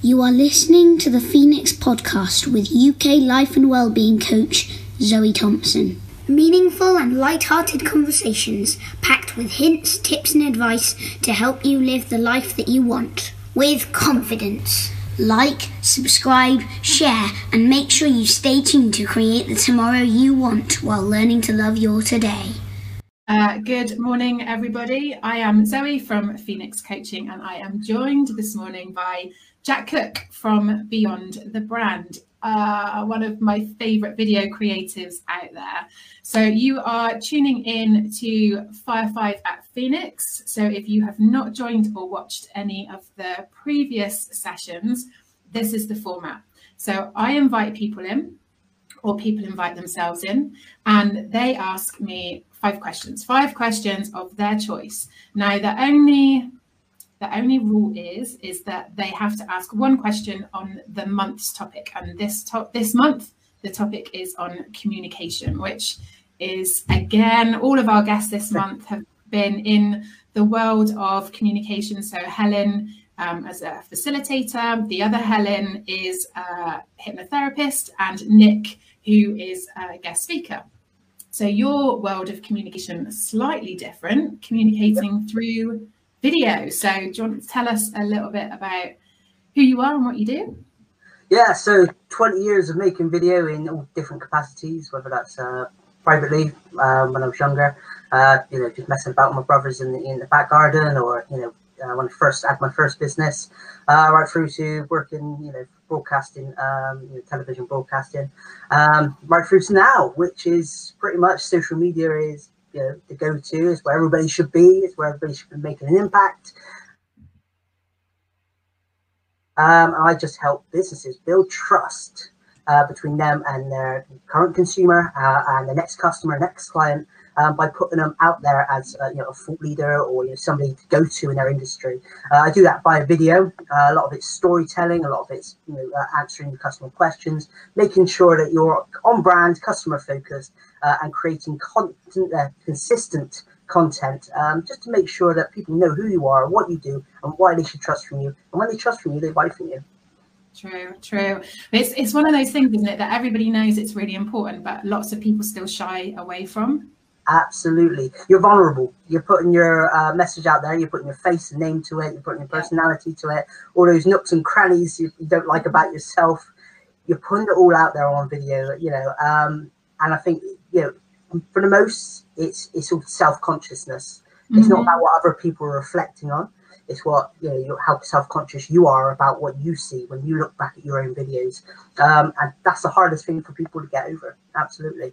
You are listening to the Phoenix podcast with UK life and wellbeing coach Zoe Thompson. Meaningful and light-hearted conversations packed with hints, tips and advice to help you live the life that you want with confidence. Like, subscribe, share and make sure you stay tuned to create the tomorrow you want while learning to love your today. Uh, good morning, everybody. I am Zoe from Phoenix Coaching, and I am joined this morning by Jack Cooke from Beyond the Brand, uh, one of my favorite video creatives out there. So, you are tuning in to Fire Five at Phoenix. So, if you have not joined or watched any of the previous sessions, this is the format. So, I invite people in, or people invite themselves in, and they ask me five questions, five questions of their choice. Now, the only the only rule is is that they have to ask one question on the month's topic, and this top this month the topic is on communication, which is again all of our guests this month have been in the world of communication. So Helen um, as a facilitator, the other Helen is a hypnotherapist, and Nick who is a guest speaker. So your world of communication is slightly different, communicating through video. So do you want to tell us a little bit about who you are and what you do? Yeah, so 20 years of making video in all different capacities, whether that's uh, privately um, when I was younger, uh, you know, just messing about with my brothers in the, in the back garden or, you know, uh, when I first had my first business, uh, right through to working, you know, broadcasting, um, you know, television broadcasting, um, right through to now, which is pretty much social media is you know the go-to, is where everybody should be, it's where everybody should be making an impact. Um, I just help businesses build trust uh, between them and their current consumer uh, and the next customer, next client, um, by putting them out there as uh, you know a thought leader or you know, somebody to go to in their industry. Uh, I do that via video. Uh, a lot of it's storytelling, a lot of it's you know uh, answering customer questions, making sure that you're on brand, customer focused, uh, and creating content, uh, consistent content um, just to make sure that people know who you are, and what you do, and why they should trust from you. And when they trust from you, they buy from you. True, true. It's it's one of those things, isn't it, that everybody knows it's really important, but lots of people still shy away from. Absolutely. You're vulnerable. You're putting your uh, message out there. You're putting your face and name to it. You're putting your personality to it. All those nooks and crannies you, you don't like about yourself. You're putting it all out there on video, you know. Um, and I think, you know, for the most, it's it's all self consciousness. It's mm-hmm. not about what other people are reflecting on. It's what you know, how self conscious you are about what you see when you look back at your own videos. Um, and that's the hardest thing for people to get over. Absolutely.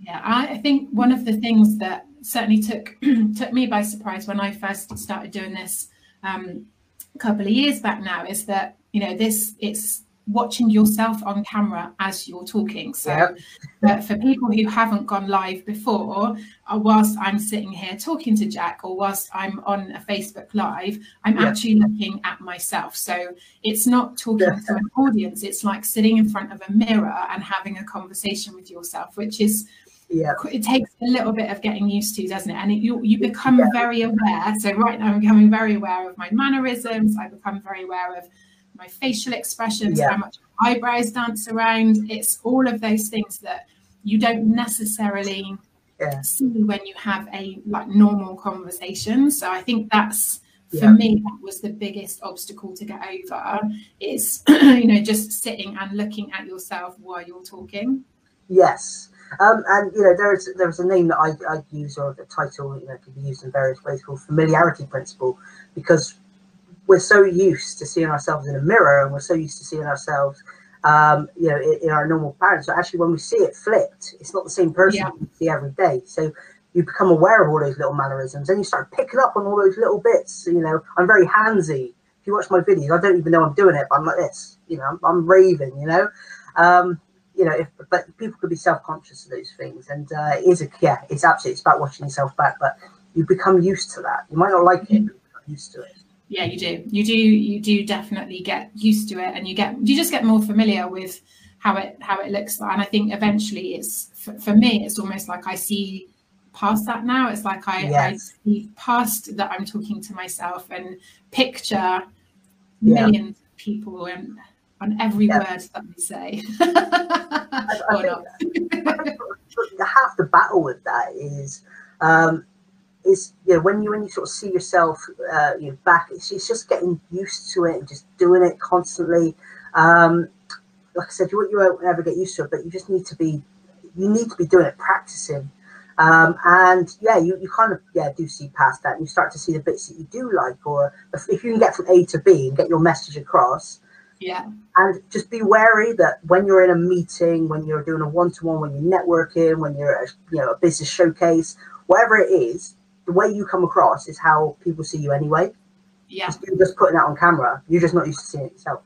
Yeah, I think one of the things that certainly took took me by surprise when I first started doing this um, a couple of years back now is that you know this it's watching yourself on camera as you're talking. So yep. for people who haven't gone live before, uh, whilst I'm sitting here talking to Jack or whilst I'm on a Facebook live, I'm yep. actually looking at myself. So it's not talking yeah. to an audience, it's like sitting in front of a mirror and having a conversation with yourself, which is yeah. it takes a little bit of getting used to, doesn't it? And it, you you become yeah. very aware. So right now I'm becoming very aware of my mannerisms. I become very aware of my facial expressions, yeah. how much eyebrows dance around. It's all of those things that you don't necessarily yeah. see when you have a like normal conversation. So I think that's for yeah. me that was the biggest obstacle to get over is you know just sitting and looking at yourself while you're talking yes um, and you know there's there's a name that I, I use or the title you know can be used in various ways called familiarity principle because we're so used to seeing ourselves in a mirror and we're so used to seeing ourselves um, you know in, in, our normal patterns so actually when we see it flipped it's not the same person yeah. you see every day so you become aware of all those little mannerisms and you start picking up on all those little bits you know i'm very handsy if you watch my videos i don't even know i'm doing it but i'm like this you know i'm, I'm raving you know um, you know, if, but people could be self-conscious of those things, and uh, it is a yeah, it's absolutely it's about watching yourself back, but you become used to that. You might not like it, but you used to it. Yeah, you do. You do. You do definitely get used to it, and you get you just get more familiar with how it how it looks like. And I think eventually, it's for, for me, it's almost like I see past that now. It's like I, yes. I see past that I'm talking to myself and picture yeah. millions people and on every yeah. word that we say. I, I think, half the battle with that is um, is you know when you when you sort of see yourself uh, you know, back, it's, it's just getting used to it and just doing it constantly. Um, like I said, you you won't ever get used to it, but you just need to be you need to be doing it, practicing. Um, and yeah, you, you kind of yeah do see past that, and you start to see the bits that you do like, or if, if you can get from A to B and get your message across. Yeah. And just be wary that when you're in a meeting, when you're doing a one-to-one, when you're networking, when you're at, you know a business showcase, whatever it is, the way you come across is how people see you anyway. Yeah. You're just putting that on camera. You're just not used to seeing it yourself.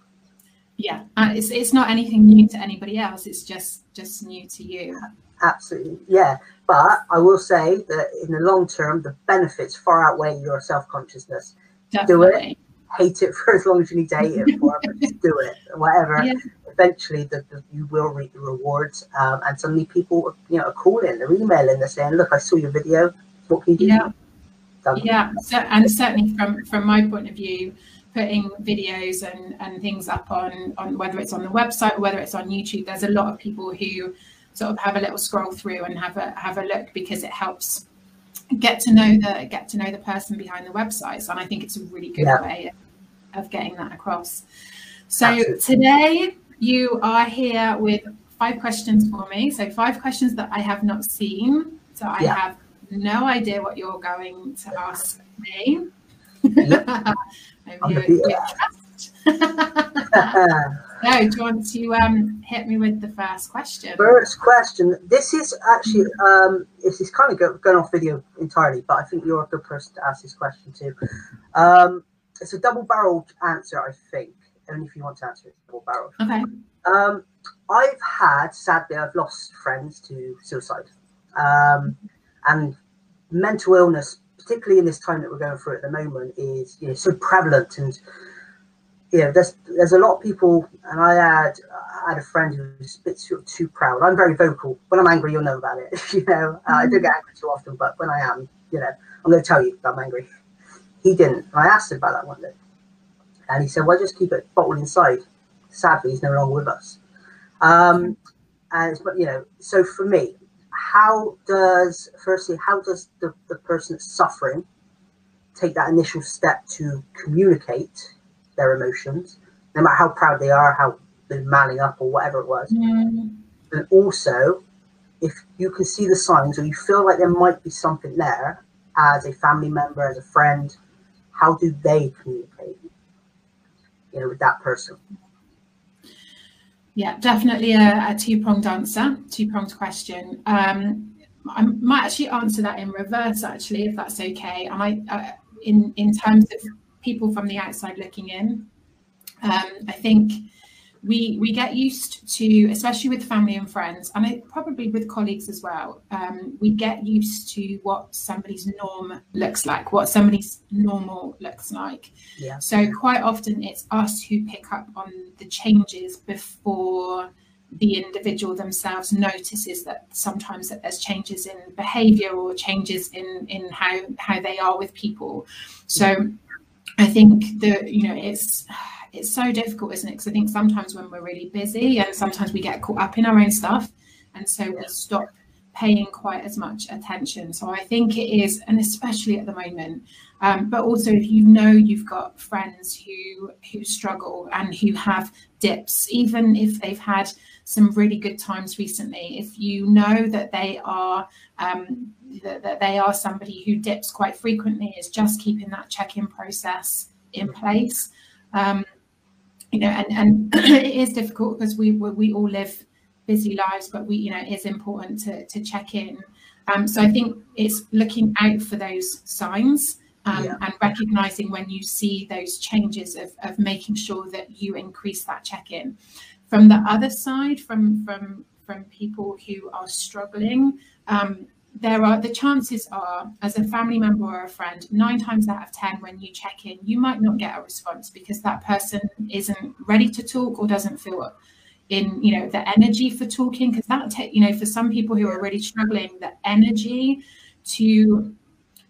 Yeah, uh, it's it's not anything new to anybody else. It's just just new to you. Absolutely, yeah. But I will say that in the long term, the benefits far outweigh your self consciousness. Do it, hate it for as long as you need to hate it for, but just do it, whatever. Yeah. Eventually, the, the, you will reap the rewards, um, and suddenly people, you know, are calling, they're emailing, they're saying, "Look, I saw your video. What can you do?" Yeah, Done. yeah, so, and certainly from from my point of view, putting videos and, and things up on on whether it's on the website or whether it's on YouTube, there's a lot of people who sort of have a little scroll through and have a have a look because it helps get to know the get to know the person behind the websites and i think it's a really good yeah. way of getting that across so Absolutely. today you are here with five questions for me so five questions that i have not seen so i yeah. have no idea what you're going to ask me no, do you want to um, hit me with the first question? First question. This is actually um, this is kind of go, going off video entirely, but I think you're a good person to ask this question to. Um, it's a double-barreled answer, I think. Only if you want to answer it, double-barreled. Okay. Um, I've had, sadly, I've lost friends to suicide, um, and mental illness, particularly in this time that we're going through at the moment, is you know so prevalent and you know, there's there's a lot of people, and I had I had a friend who was a bit too, too proud. I'm very vocal. When I'm angry, you'll know about it. you know, uh, I don't get angry too often, but when I am, you know, I'm going to tell you that I'm angry. He didn't. I asked him about that one day, and he said, "Well, just keep it bottled inside." Sadly, he's no longer with us. Um, and but you know, so for me, how does firstly, how does the, the person suffering take that initial step to communicate their emotions, no matter how proud they are, how they're manning up or whatever it was. Mm. And also, if you can see the signs or you feel like there might be something there as a family member, as a friend, how do they communicate? You know, with that person. Yeah, definitely a, a two-pronged answer, two-pronged question. Um, I might actually answer that in reverse, actually, if that's okay. And I uh, in in terms of people from the outside looking in. Um, I think we we get used to, especially with family and friends, and it, probably with colleagues as well. Um, we get used to what somebody's norm looks like, what somebody's normal looks like. Yeah. So quite often it's us who pick up on the changes before the individual themselves notices that sometimes that there's changes in behavior or changes in in how how they are with people so I think that you know it's it's so difficult, isn't it? Because I think sometimes when we're really busy and sometimes we get caught up in our own stuff, and so we stop paying quite as much attention. So I think it is, and especially at the moment, um, but also if you know you've got friends who who struggle and who have dips, even if they've had some really good times recently, if you know that they are um, that, that they are somebody who dips quite frequently, is just keeping that check-in process in place. Um, you know, and and it is difficult because we we all live busy lives, but we you know it is important to to check in. Um, so I think it's looking out for those signs. Um, yeah. and recognizing when you see those changes of, of making sure that you increase that check-in from the other side from from from people who are struggling um, there are the chances are as a family member or a friend nine times out of ten when you check in you might not get a response because that person isn't ready to talk or doesn't feel in you know the energy for talking. Because that you know for some people who are really struggling the energy to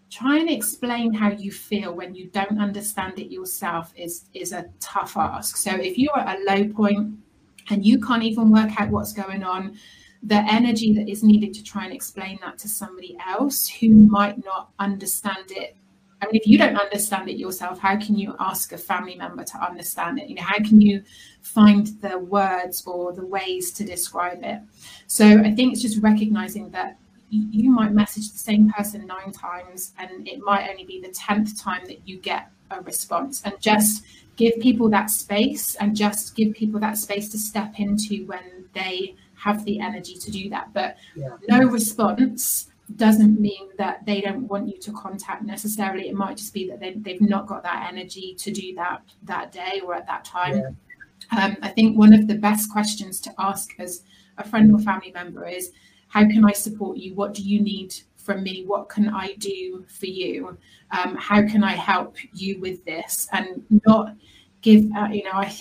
try and explain how you feel when you don't understand it yourself is is a tough ask. So if you're at a low point and you can't even work out what's going on the energy that is needed to try and explain that to somebody else who might not understand it I mean, if you don't understand it yourself, how can you ask a family member to understand it? You know, how can you find the words or the ways to describe it? So I think it's just recognizing that you might message the same person nine times and it might only be the 10th time that you get a response and just give people that space and just give people that space to step into when they have the energy to do that but yeah. no response doesn't mean that they don't want you to contact necessarily it might just be that they, they've not got that energy to do that that day or at that time yeah. um, i think one of the best questions to ask as a friend or family member is how can I support you? What do you need from me? What can I do for you? Um, how can I help you with this? And not give, uh, you know, I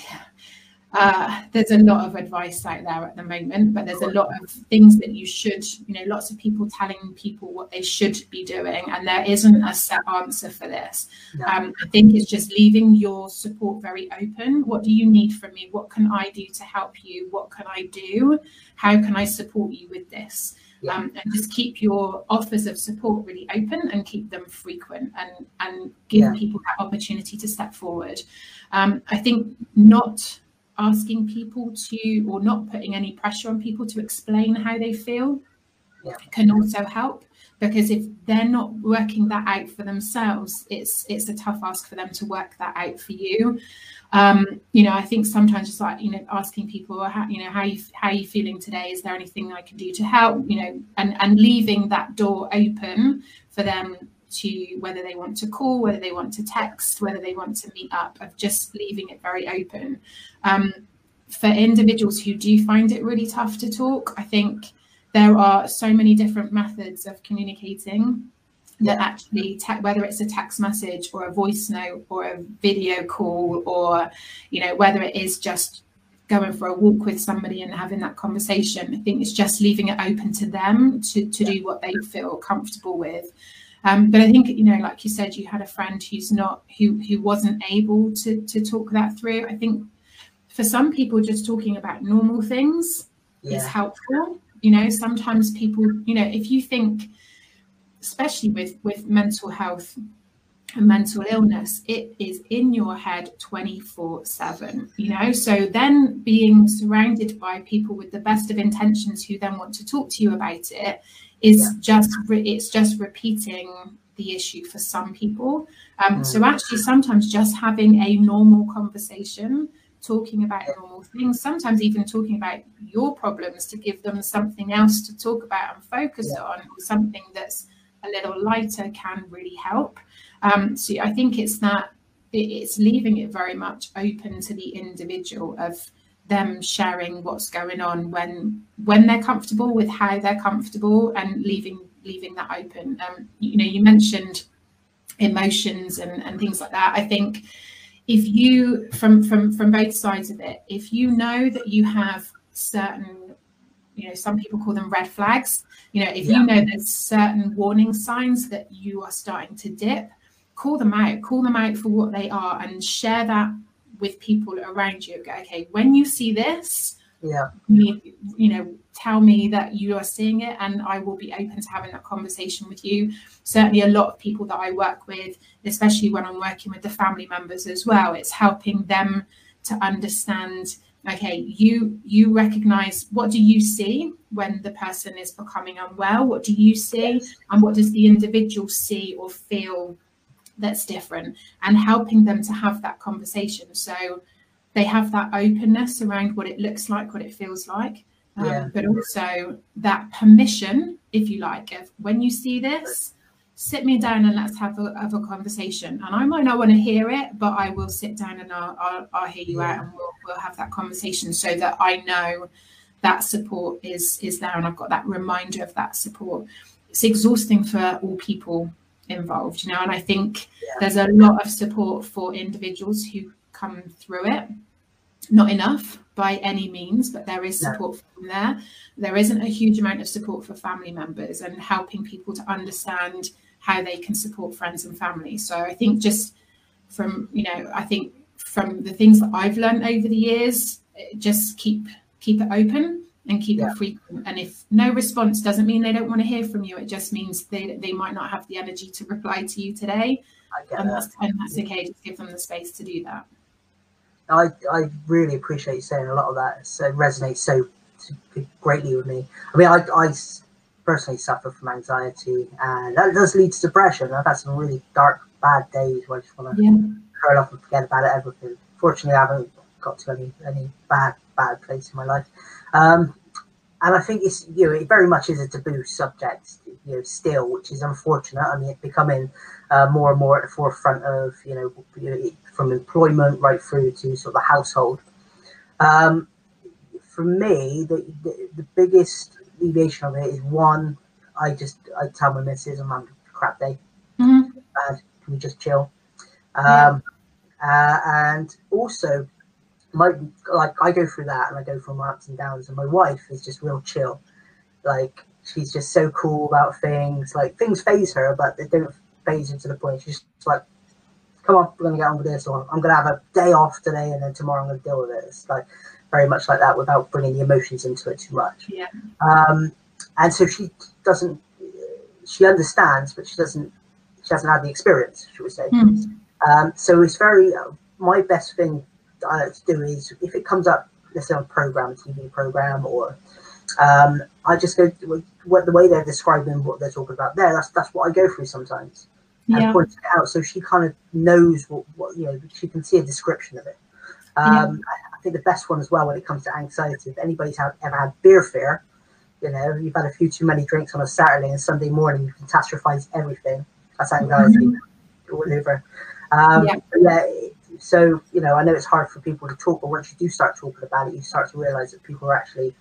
uh, there's a lot of advice out there at the moment, but there's a lot of things that you should, you know, lots of people telling people what they should be doing, and there isn't a set answer for this. No. Um, I think it's just leaving your support very open. What do you need from me? What can I do to help you? What can I do? How can I support you with this? Yeah. Um, and just keep your offers of support really open and keep them frequent and and give yeah. people that opportunity to step forward. Um, I think not asking people to or not putting any pressure on people to explain how they feel yeah. can also help because if they're not working that out for themselves it's it's a tough ask for them to work that out for you. Um, you know i think sometimes just like you know asking people how you know how you how are you feeling today? Is there anything i can do to help? You know and and leaving that door open for them to whether they want to call, whether they want to text, whether they want to meet up, of just leaving it very open. Um, for individuals who do find it really tough to talk, I think there are so many different methods of communicating that actually te- whether it's a text message or a voice note or a video call or you know whether it is just going for a walk with somebody and having that conversation i think it's just leaving it open to them to, to do what they feel comfortable with um, but I think you know, like you said, you had a friend who's not who who wasn't able to to talk that through. I think for some people, just talking about normal things yeah. is helpful. You know, sometimes people, you know, if you think, especially with with mental health and mental illness, it is in your head 24 7, you know. So then being surrounded by people with the best of intentions who then want to talk to you about it is yeah. just it's just repeating the issue for some people. Um, mm. So actually, sometimes just having a normal conversation, talking about normal things, sometimes even talking about your problems to give them something else to talk about and focus yeah. on, or something that's a little lighter can really help. Um, so I think it's that it's leaving it very much open to the individual of them sharing what's going on when when they're comfortable with how they're comfortable and leaving leaving that open. Um, you know you mentioned emotions and, and things like that. I think if you from from from both sides of it if you know that you have certain you know some people call them red flags you know if yeah. you know there's certain warning signs that you are starting to dip call them out. Call them out for what they are and share that with people around you. Go, okay, when you see this, yeah, you, you know, tell me that you are seeing it, and I will be open to having that conversation with you. Certainly, a lot of people that I work with, especially when I'm working with the family members as well, it's helping them to understand okay you you recognize what do you see when the person is becoming unwell what do you see and what does the individual see or feel that's different and helping them to have that conversation. So they have that openness around what it looks like what it feels like. Um, yeah. but also that permission if you like of when you see this sit me down and let's have a, have a conversation. And i might not want to hear it but i will sit down and i'll, I'll, I'll hear you yeah. out and we'll, we'll have that conversation so that i know that support is is there and i've got that reminder of that support. It's exhausting for all people involved you know and i think yeah. there's a lot of support for individuals who come through it not enough by any means but there is support no. from there there isn't a huge amount of support for family members and helping people to understand how they can support friends and family. So I think just from you know, I think from the things that I've learned over the years, eh, just keep keep it open and keep yeah. it frequent. And if no response doesn't mean they don't want to hear from you, it just means they they might not have the energy to reply to you today. And that's, and that's okay. Just give them the space to do that. I, I really appreciate you saying a lot of that. So resonates so greatly with me. I mean, I, I personally suffer from anxiety, and that does lead to depression. I've had some really dark, bad days where I just want to yeah. curl up and forget about it, everything. Fortunately, I haven't got to any any bad bad place in my life. Um, and I think it's you know it very much is a taboo subject you know still, which is unfortunate. I mean, it's becoming uh, more and more at the forefront of you know from employment right through to sort of the household. Um, for me, the, the, the biggest deviation of it is one, I just I tell my missus I'm having a crap day. Mm-hmm. Uh, can we just chill? Um, yeah. uh, and also, my like I go through that and I go through my ups and downs, and my wife is just real chill. Like she's just so cool about things. Like things phase her, but they don't phase her to the point. She's like, "Come on, we're gonna get on with this," or "I'm gonna have a day off today, and then tomorrow I'm gonna deal with it." It's like very much like that without bringing the emotions into it too much. Yeah. Um, and so she doesn't, she understands, but she doesn't, she hasn't had the experience, should we say. Mm. Um, so it's very, uh, my best thing I like to do is if it comes up, let's say on a program, TV program, or um, I just go, what the way they're describing what they're talking about there, that's, that's what I go through sometimes. And yeah. point it out so she kind of knows what, what, you know, she can see a description of it. Um, yeah. I think the best one as well when it comes to anxiety. If anybody's had, ever had beer fear, you know, you've had a few too many drinks on a Saturday and Sunday morning, you catastrophize everything. That's anxiety, mm-hmm. whatever. Um, yeah. yeah. So you know, I know it's hard for people to talk, but once you do start talking about it, you start to realize that people are actually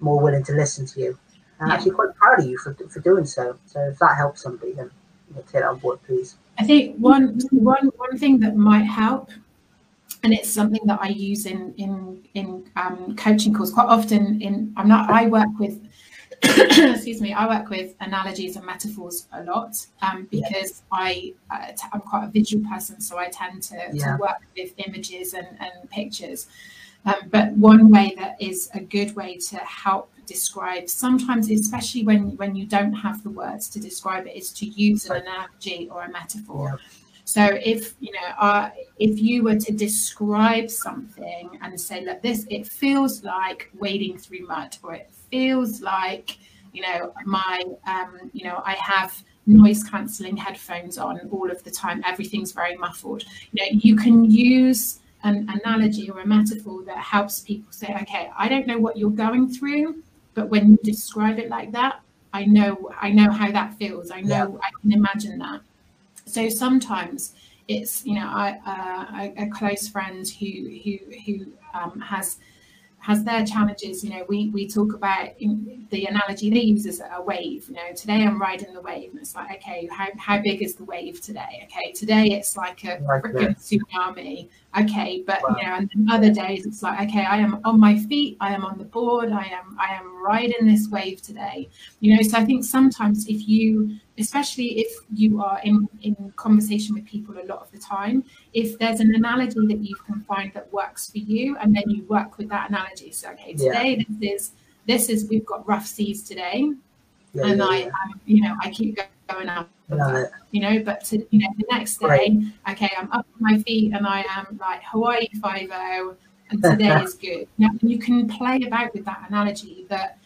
more willing to listen to you. And yeah. actually quite proud of you for, for doing so. So if that helps somebody, then you know, take that on board, please. I think one one one thing that might help and it's something that I use in in in um, coaching calls quite often. In I'm not I work with excuse me I work with analogies and metaphors a lot um, because yeah. I uh, t- I'm quite a visual person, so I tend to, yeah. to work with images and, and pictures. Um, but one way that is a good way to help describe sometimes especially when when you don't have the words to describe it is to use an analogy or a metaphor yeah. So if you know, uh, if you were to describe something and say, "Look, this it feels like wading through mud," or it feels like, you know, my, um, you know, I have noise cancelling headphones on all of the time. Everything's very muffled. You know, you can use an analogy or a metaphor that helps people say, "Okay, I don't know what you're going through, but when you describe it like that, I know, I know how that feels. I know, yeah. I can imagine that." So sometimes it's you know I, uh, a, a, close friend who who who um, has has their challenges. You know, we we talk about the analogy they use is a wave. You know, today I'm riding the wave, and it's like, okay, how, how big is the wave today? Okay, today it's like a freaking tsunami. Okay, but wow. you know, and then other days it's like, okay, I am on my feet, I am on the board, I am I am riding this wave today. You know, so I think sometimes if you especially if you are in, in conversation with people a lot of the time, if there's an analogy that you can find that works for you, and then you work with that analogy. So, okay, today yeah. this is this is we've got rough seas today, yeah, and yeah, I, um, you know, I keep going up. You know, but to, you know, the next day, okay, I'm up on my feet and I am like Hawaii Five O, and today is good. Now you can play about with that analogy that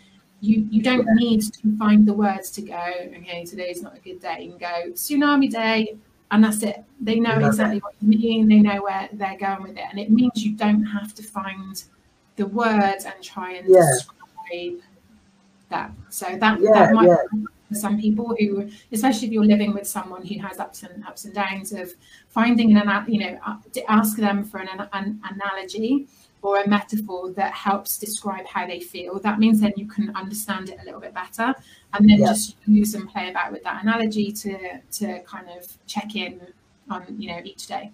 you you don't need to find the words to go okay today's not a good day and go tsunami day and that's it they know exactly what you mean they know where they're going with it and it means you don't have to find the words and try and yeah. describe that so that, yeah, that might yeah. For some people who especially if you're living with someone who has ups and ups and downs of finding an you know uh, ask them for an, an analogy or a metaphor that helps describe how they feel. That means then you can understand it a little bit better and then yeah. just use and play about with that analogy to to kind of check in on you know each day.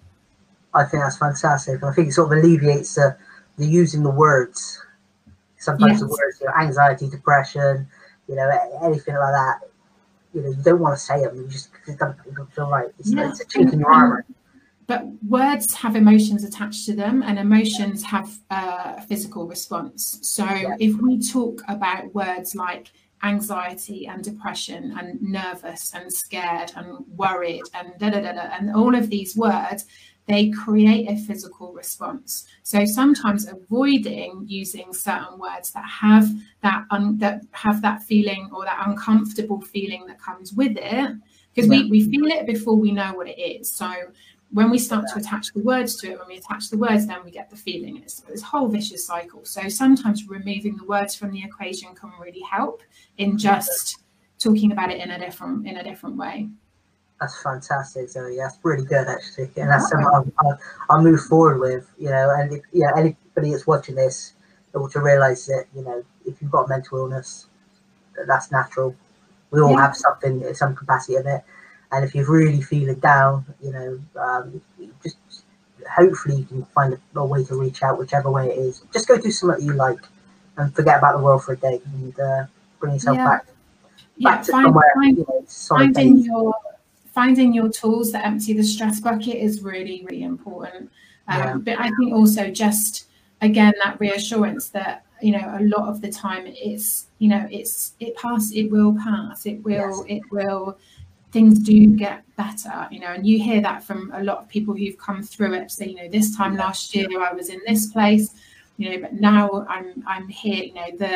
I think that's fantastic. I think it sort of alleviates the, the using the words. Sometimes yes. the words, you know, anxiety, depression, you know, anything like that. You know you don't want to say them. You just it doesn't feel right. It's, Yeah. it's a chink in your armor. but words have emotions attached to them and emotions have uh, a physical response so Yeah. if we talk about words like anxiety and depression and nervous and scared and worried and da da da da and all of these words they create a physical response so sometimes avoiding using certain words that have that un- that have that feeling or that uncomfortable feeling that comes with it because we, we feel it before we know what it is so when we start to attach the words to it, when we attach the words, then we get the feeling. It's this whole vicious cycle. So sometimes removing the words from the equation can really help in just talking about it in a different in a different way. That's fantastic. So yeah, that's really good actually, and that's something I'll, I'll, I'll move forward with. You know, and if, yeah, anybody that's watching this, able to realise that you know if you've got mental illness, that that's natural. We all Yeah. have something, some capacity of it, and if you're really feeling down, you know, um, just hopefully you can find a, a way to reach out, whichever way it is. Just go do something you like, and forget about the world for a day, and uh, bring yourself Yeah. back, Yeah, back to find, somewhere find, you know, finding your finding your tools that empty the stress bucket is really really important. Um, Yeah. But I think also just again that reassurance that you know a lot of the time it's you know it's it pass it will pass it will it will things do get better you know and you hear that from a lot of people who've come through it so you know this time last year i was in this place you know but now i'm i'm here you know the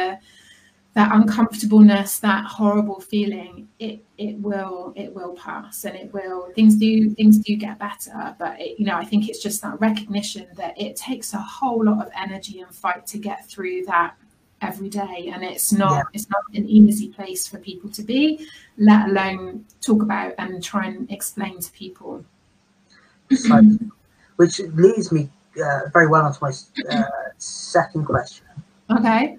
that uncomfortableness that horrible feeling it it will it will pass and it will things do things do get better. But it, you know i think it's just that recognition that it takes a whole lot of energy and fight to get through that every day. And it's not Yeah. it's not an easy place for people to be let alone talk about and try and explain to people. So, which leads me uh, very well onto my uh, second question, okay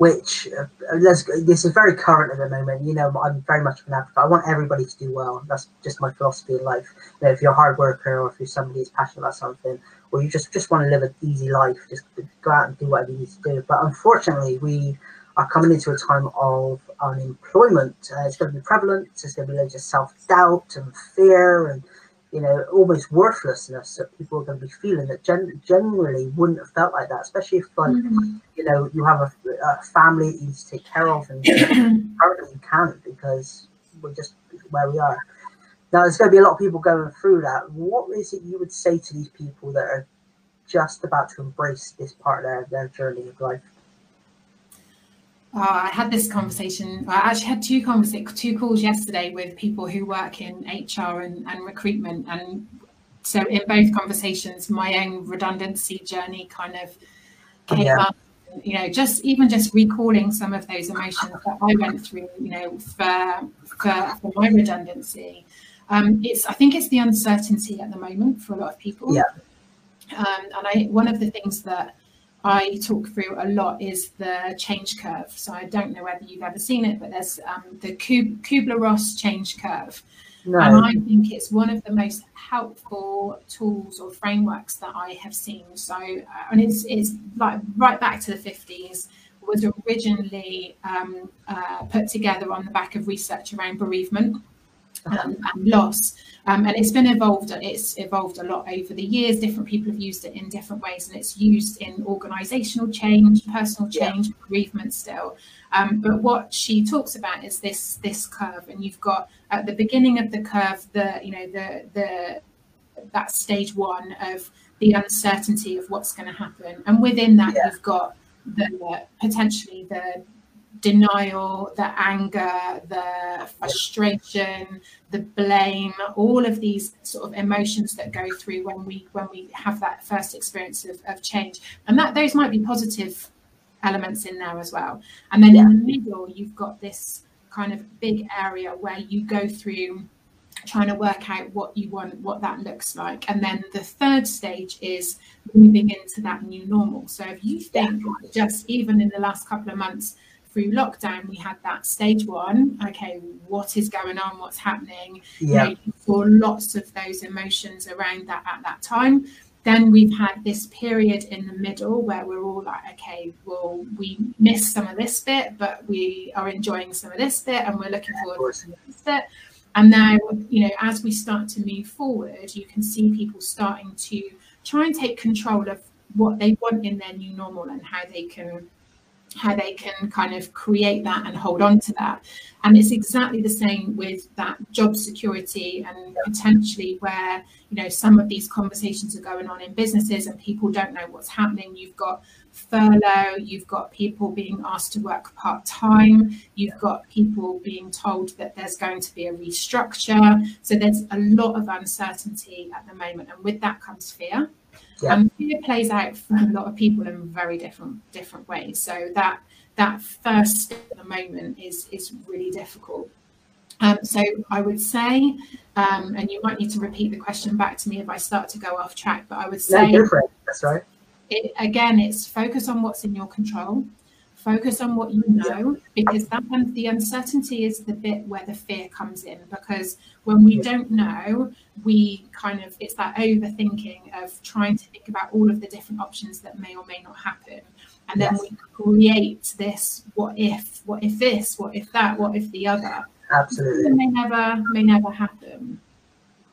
which uh, this is very current at the moment. You know, I'm very much an advocate. I want everybody to do well. That's just my philosophy in life. You know, if you're a hard worker or if you're somebody who's passionate about something, or you just just want to live an easy life, just go out and do whatever you need to do. But unfortunately, we are coming into a time of unemployment. Uh, it's going to be prevalent. There's going to be loads of self doubt and fear and you know, almost worthlessness that people are going to be feeling that gen- genuinely wouldn't have felt like that, especially if, like, mm-hmm. you know, you have a, a family that you need to take care of, and currently you can't because we're just where we are. Now, there's going to be a lot of people going through that. What is it you would say to these people that are just about to embrace this part of their, their journey of life? Uh, I had this conversation. I actually had two conversa- two calls yesterday with people who work in HR and, and recruitment, and so in both conversations, my own redundancy journey kind of came Yeah. up. You know, just even just recalling some of those emotions that I went through. You know, for for, for my redundancy, um, it's I think it's the uncertainty at the moment for a lot of people. Yeah. Um, and I one of the things that I talk through a lot is the change curve. So I don't know whether you've ever seen it, but there's um, the Kub- Kubler-Ross change curve. And I think it's one of the most helpful tools or frameworks that I have seen. So, uh, and it's, it's like right back to the 50s, was originally um, uh, put together on the back of research around bereavement um, and loss. Um, and it's been evolved. It's evolved a lot over the years. Different people have used it in different ways, and it's used in organisational change, personal Yeah. change, bereavement still. Um, but what she talks about is this this curve, and you've got at the beginning of the curve the you know the the that stage one of the uncertainty of what's going to happen, and within that Yeah. you've got the potentially the denial, the anger, the frustration, the blame, all of these sort of emotions that go through when we when we have that first experience of, of change. And that those might be positive elements in there as well. And then in the middle, you've got this kind of big area where you go through trying to work out what you want, what that looks like. And then the third stage is moving into that new normal. So if you think just even in the last couple of months through lockdown, we had that stage one. Okay, what is going on? What's happening? You yeah, know, you saw lots of those emotions around that at that time. then we've had this period in the middle where we're all like, okay, well, we missed some of this bit, but we are enjoying some of this bit and we're looking forward to this bit. And now, you know, as we start to move forward, you can see people starting to try and take control of what they want in their new normal and how they can how they can kind of create that and hold on to that. And it's exactly the same with that job security and potentially where, you know, some of these conversations are going on in businesses and people don't know what's happening. You've got furlough, you've got people being asked to work part time, you've got people being told that there's going to be a restructure. So there's a lot of uncertainty at the moment. And with that comes fear. Yeah. And fear plays out for a lot of people in very different different ways. So that that first step at the moment is is really difficult. Um, so I would say, um, and you might need to repeat the question back to me if I start to go off track, but I would say, no, That's right. It, again, it's focus on what's in your control focus on what you know because that one, the uncertainty is the bit where the fear comes in because when we don't know we kind of it's that overthinking of trying to think about all of the different options that may or may not happen. And then yes. we create this what if what if this what if that what if the other. Absolutely. It may never may never happen.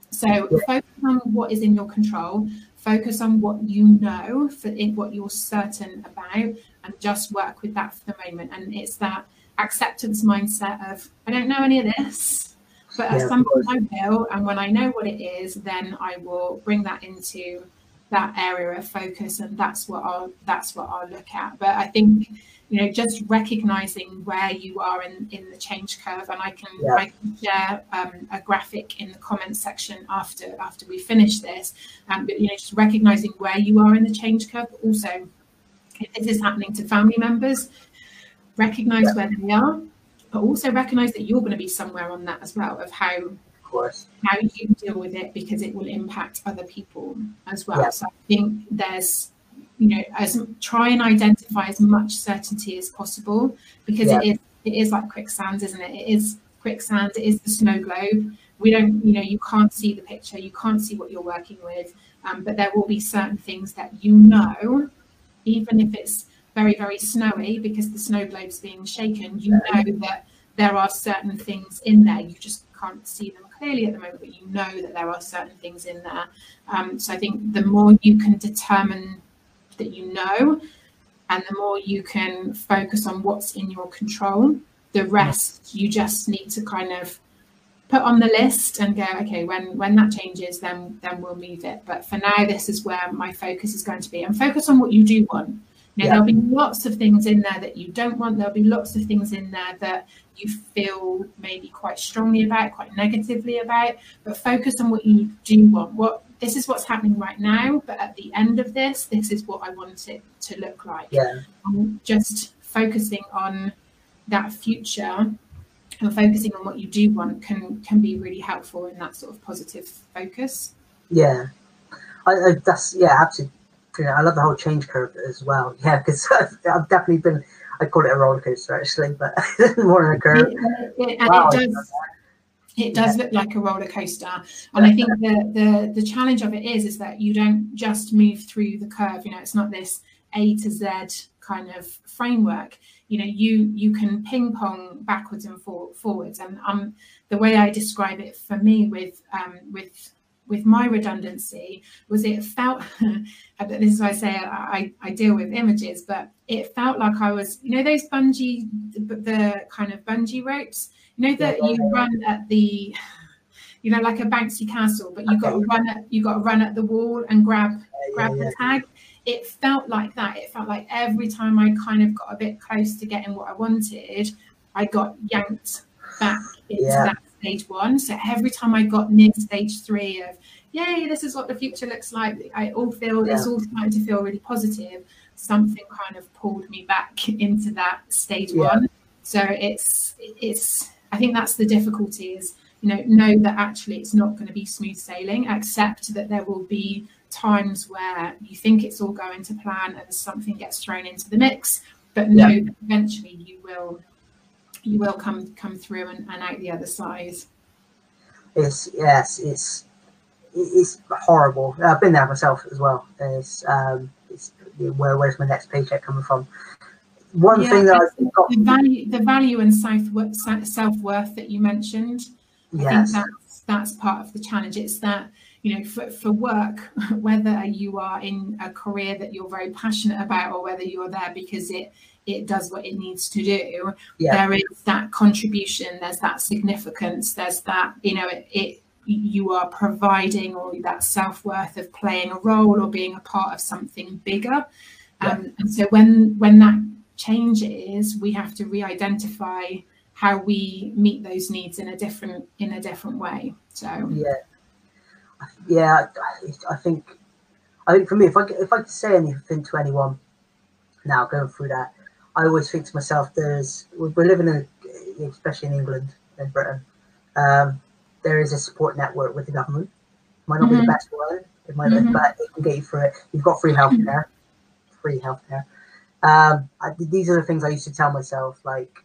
So yeah. focus on what is in your control. Focus on what you know for what you're certain about and just work with that for the moment. And it's that acceptance mindset of, I don't know any of this, but yeah, at some point I will. And when I know what it is, then I will bring that into that area of focus and that's what I'll that's what I'll look at. But I think you know just recognizing where you are in in the change curve and i can yeah. i can share um, a graphic in the comments section after after we finish this um, but you know just recognizing where you are in the change curve but also if this is happening to family members, recognize yeah. where they are, but also recognize that you're going to be somewhere on that as well of how how you deal with it because it will impact other people as well. Yeah. So I think there's you know as try and identify as much certainty as possible because yeah. it is it is like quicksand, isn't it? It is quicksand. It is the snow globe. We don't, you know, you can't see the picture. You can't see what you're working with. Um, but there will be certain things that you know even if it's very, very snowy because the snow globe's being shaken, you know that there are certain things in there. You just can't see them clearly at the moment, but you know that there are certain things in there. Um, so I think the more you can determine that you know, and the more you can focus on what's in your control, the rest you just need to kind of put on the list and go okay when when that changes then then we'll move it. But for now this is where my focus is going to be. And focus on what you do want. You know, yeah. there'll be lots of things in there that you don't want. There'll be lots of things in there that you feel maybe quite strongly about quite negatively about. But focus on what you do want. What this is what's happening right now but at the end of this this is what i want it to look like. Yeah. And just focusing on that future and focusing on what you do want can can be really helpful in that sort of positive focus. Yeah, I, I that's yeah, absolutely. I love the whole change curve as well. Yeah, because I've, I've, definitely been. I call it a roller coaster actually, but more than a curve. It, it, and wow. it does. It does yeah. look like a roller coaster, and I think the, the the challenge of it is is that you don't just move through the curve. You know, it's not this A to Z kind of framework you know you you can ping pong backwards and for, forwards. And um the way i describe it for me with um with with my redundancy was it felt this is why i say I, I deal with images but it felt like i was you know those bungee the, the kind of bungee ropes? You know that you run at the you know like a bouncy castle but you got to run at you got to run at the wall and grab grab the tag it felt like that. It felt like every time I kind of got a bit close to getting what I wanted, I got yanked back into yeah. that stage one. So every time I got near stage three of, yay, this is what the future looks like, I all feel yeah. it's all starting to feel really positive. Something kind of pulled me back into that stage yeah. one. So it's it's I think that's the difficulty is you know know that actually it's not going to be smooth sailing accept that there will be times where you think it's all going to plan and something gets thrown into the mix, but no, yeah. eventually you will you will come come through and, and out the other side. It's yes, it's it's horrible. I've been there myself as well. It's, um, it's where where's my next paycheck coming from? One yeah, thing that I've got the value, the value and self worth that you mentioned. Yes. I think that's that's part of the challenge. It's that you know for, for work whether you are in a career that you're very passionate about or whether you're there because it it does what it needs to do yeah. there is that contribution there's that significance there's that you know it, it you are providing or that self-worth of playing a role or being a part of something bigger yeah. um, and so when when that changes we have to re-identify how we meet those needs in a different in a different way so yeah yeah i think i think for me if i if i could say anything to anyone now going through that i always think to myself there's we're living in especially in england and britain um, there is a support network with the government. Might not mm-hmm. be the mm-hmm. best one, it might mm-hmm. but it can get you through it. You've got free healthcare, free healthcare. Um, I, these are the things I used to tell myself. Like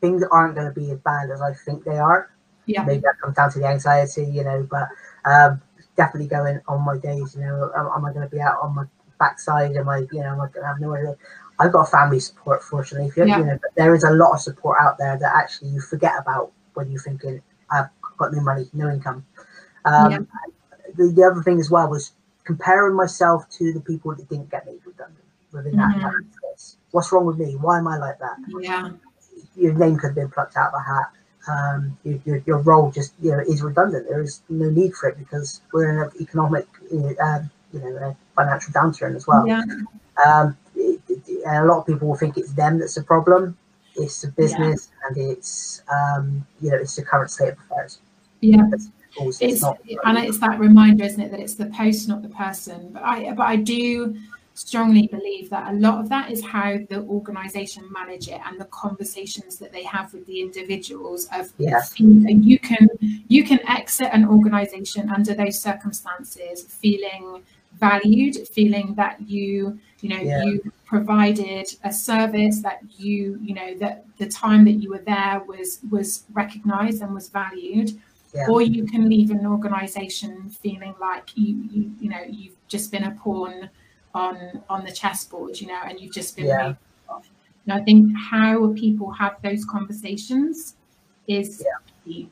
things aren't going to be as bad as I think they are. Yeah. Maybe that comes down to the anxiety, you know. But um, definitely going on my days. You know, am, am I going to be out on my backside? Am I, you know, am I going to have no idea? I've got family support, fortunately. If you, yeah. you know, but there is a lot of support out there that actually you forget about when you're thinking, I've got no money, no income. Um, yeah. the, the other thing as well was comparing myself to the people that didn't get made redundant within mm-hmm. that What's wrong with me? Why am I like that? Yeah. Your name could have been plucked out of a hat. Um, your, your, your, role just you know is redundant. There is no need for it because we're in an economic, uh, you know, financial downturn as well. Yeah. Um, it, it, and a lot of people will think it's them that's the problem. It's the business yeah. and it's um, you know it's the current state of affairs. Yeah. It's, it's, not, and it's that reminder, isn't it, that it's the post, not the person. But I, but I do strongly believe that a lot of that is how the organization manage it and the conversations that they have with the individuals of yes. you can you can exit an organization under those circumstances feeling valued feeling that you you know yeah. you provided a service that you you know that the time that you were there was was recognized and was valued yeah. or you can leave an organization feeling like you, you you know you've just been a pawn on on the chessboard you know and you've just been yeah. and i think how people have those conversations is yeah.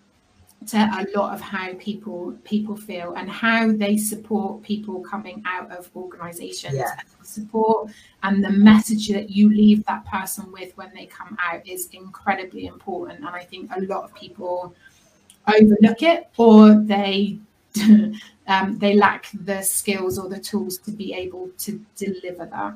to a lot of how people people feel and how they support people coming out of organizations yeah. support and the message that you leave that person with when they come out is incredibly important and i think a lot of people overlook it or they um, they lack the skills or the tools to be able to deliver that.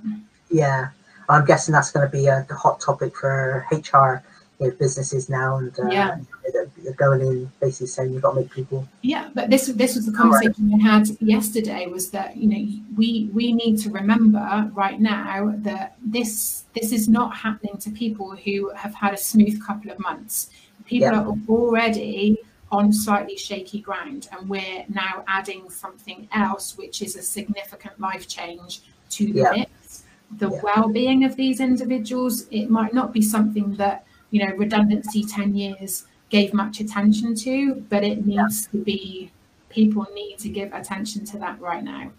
Yeah, I'm guessing that's going to be a, hot topic for HR you know, businesses now, and uh, yeah. they're going in basically saying you've got to make people. Yeah, but this this was the conversation we had yesterday. Was that you know we we need to remember right now that this this is not happening to people who have had a smooth couple of months. People yeah. are already on slightly shaky ground and we're now adding something else which is a significant life change to the yeah. mix the yeah. well-being of these individuals it might not be something that you know redundancy 10 years gave much attention to but it needs yeah. to be people need to give attention to that right now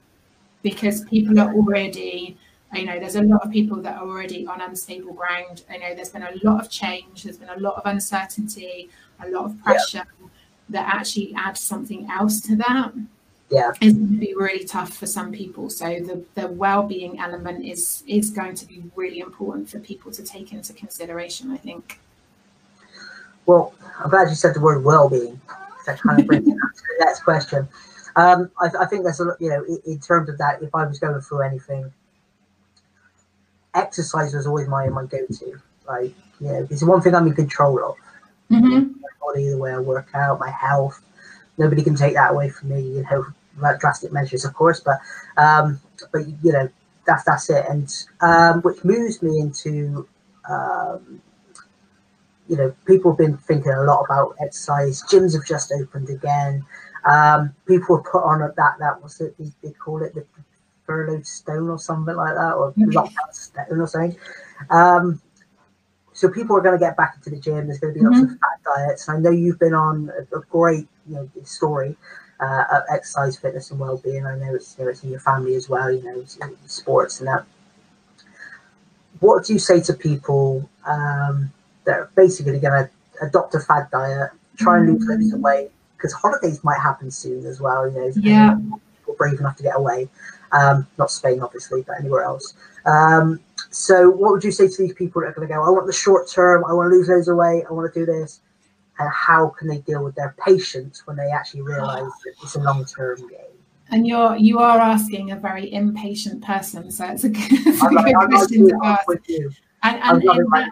because people are already you know there's a lot of people that are already on unstable ground i know there's been a lot of change there's been a lot of uncertainty a lot of pressure that actually add something else to that. Yeah. Is going to be really tough for some people. So the the well-being element is is going to be really important for people to take into consideration i think. Well i'm glad you said the word well-being that kind of brings me to the next question. Um, I, I, think there's a lot, you know in, in, terms of that if i was going through anything exercise was always my my go-to. Like you know it's one thing i'm in control of mm-hmm body, the way I work out, my health. Nobody can take that away from me, you know, drastic measures, of course. But um, but you know, that's that's it. And um, which moves me into um, you know, people have been thinking a lot about exercise. Gyms have just opened again. Um, people have put on that that was it they, they call it the furloughed stone or something like that, or mm-hmm. lockdown stone or something. Um, so people are going to get back into the gym. There's going to be lots mm-hmm. of fat diets. And I know you've been on a, a great you know, story uh, of exercise, fitness, and well-being. I know it's, you know, it's in your family as well. You know, sports and that. What do you say to people um, that are basically going to adopt a fad diet, try and lose loads of weight? Because holidays might happen soon as well. You know, yeah, people brave enough to get away. Um, not Spain, obviously, but anywhere else. Um, so, what would you say to these people that are going to go? I want the short term. I want to lose loads of weight. I want to do this and how can they deal with their patience when they actually realize that it's a long-term game and you're you are asking a very impatient person so it's a good, it's a good question to ask and, and, and right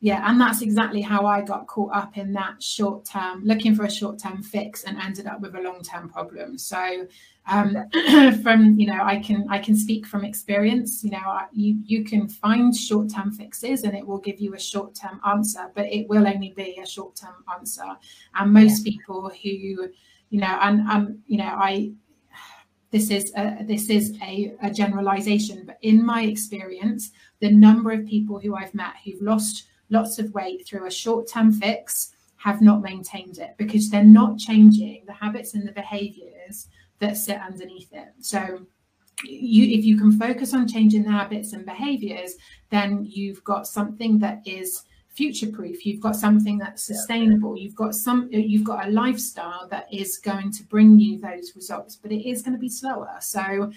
yeah and that's exactly how i got caught up in that short term looking for a short term fix and ended up with a long term problem so um, from you know i can i can speak from experience. You know you you can find short term fixes and it will give you a short term answer but it will only be a short term answer. And most people who you know and um you know i this is a, this is a, a generalization but in my experience the number of people who i've met who've lost lots of weight through a short term fix have not maintained it because they're not changing the habits and the behaviors that sit underneath it. So you if you can focus on changing the habits and behaviors, then you've got something that is future proof you've got something that's sustainable. You've got some you've got a lifestyle that is going to bring you those results but it is going to be slower. So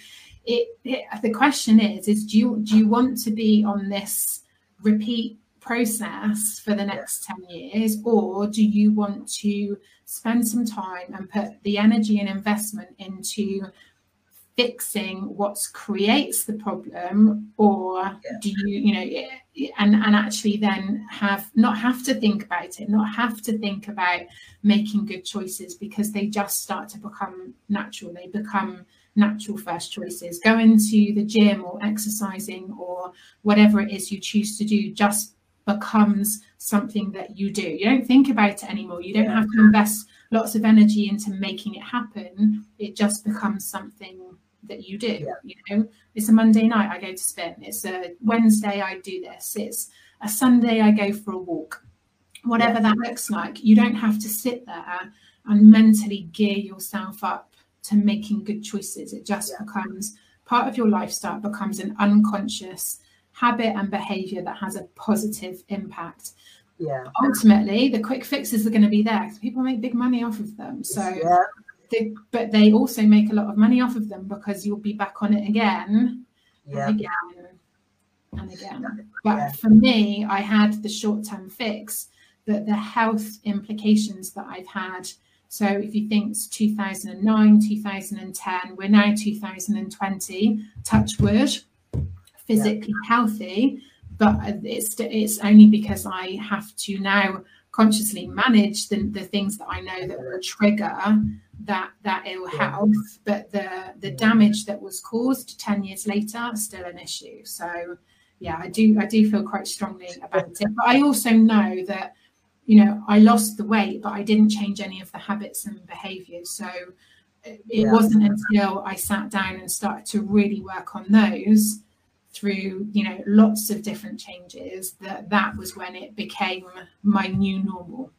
it, it the question is is do you do you want to be on this repeat process for the next 10 years or do you want to spend some time and put the energy and investment into fixing what creates the problem or yeah. do you you know and and actually then have not have to think about it not have to think about making good choices because they just start to become natural they become natural first choices going to the gym or exercising or whatever it is you choose to do just becomes something that you do. You don't think about it anymore. You don't have to invest lots of energy into making it happen. It just becomes something that you do. Yeah. You know, it's a Monday night I go to spin. It's a Wednesday I do this. It's a Sunday I go for a walk. Whatever yeah. that looks like, you don't have to sit there and mentally gear yourself up to making good choices. It just yeah. becomes part of your lifestyle, becomes an unconscious habit and behavior that has a positive impact. Yeah. Ultimately, the quick fixes are going to be there because people make big money off of them. So, yeah. they, but they also make a lot of money off of them because you'll be back on it again yeah. and again and again. But yeah. for me, I had the short term fix, but the health implications that I've had. So if you think it's 2009, 2010, we're now 2020, touch wood, physically yeah. healthy, but it's it's only because I have to now consciously manage the, the things that I know that will trigger that that ill health. But the the damage that was caused ten years later still an issue. So yeah, I do I do feel quite strongly about it. But I also know that you know I lost the weight, but I didn't change any of the habits and behaviors. So it, it yeah. wasn't until I sat down and started to really work on those through you know lots of different changes that that was when it became my new normal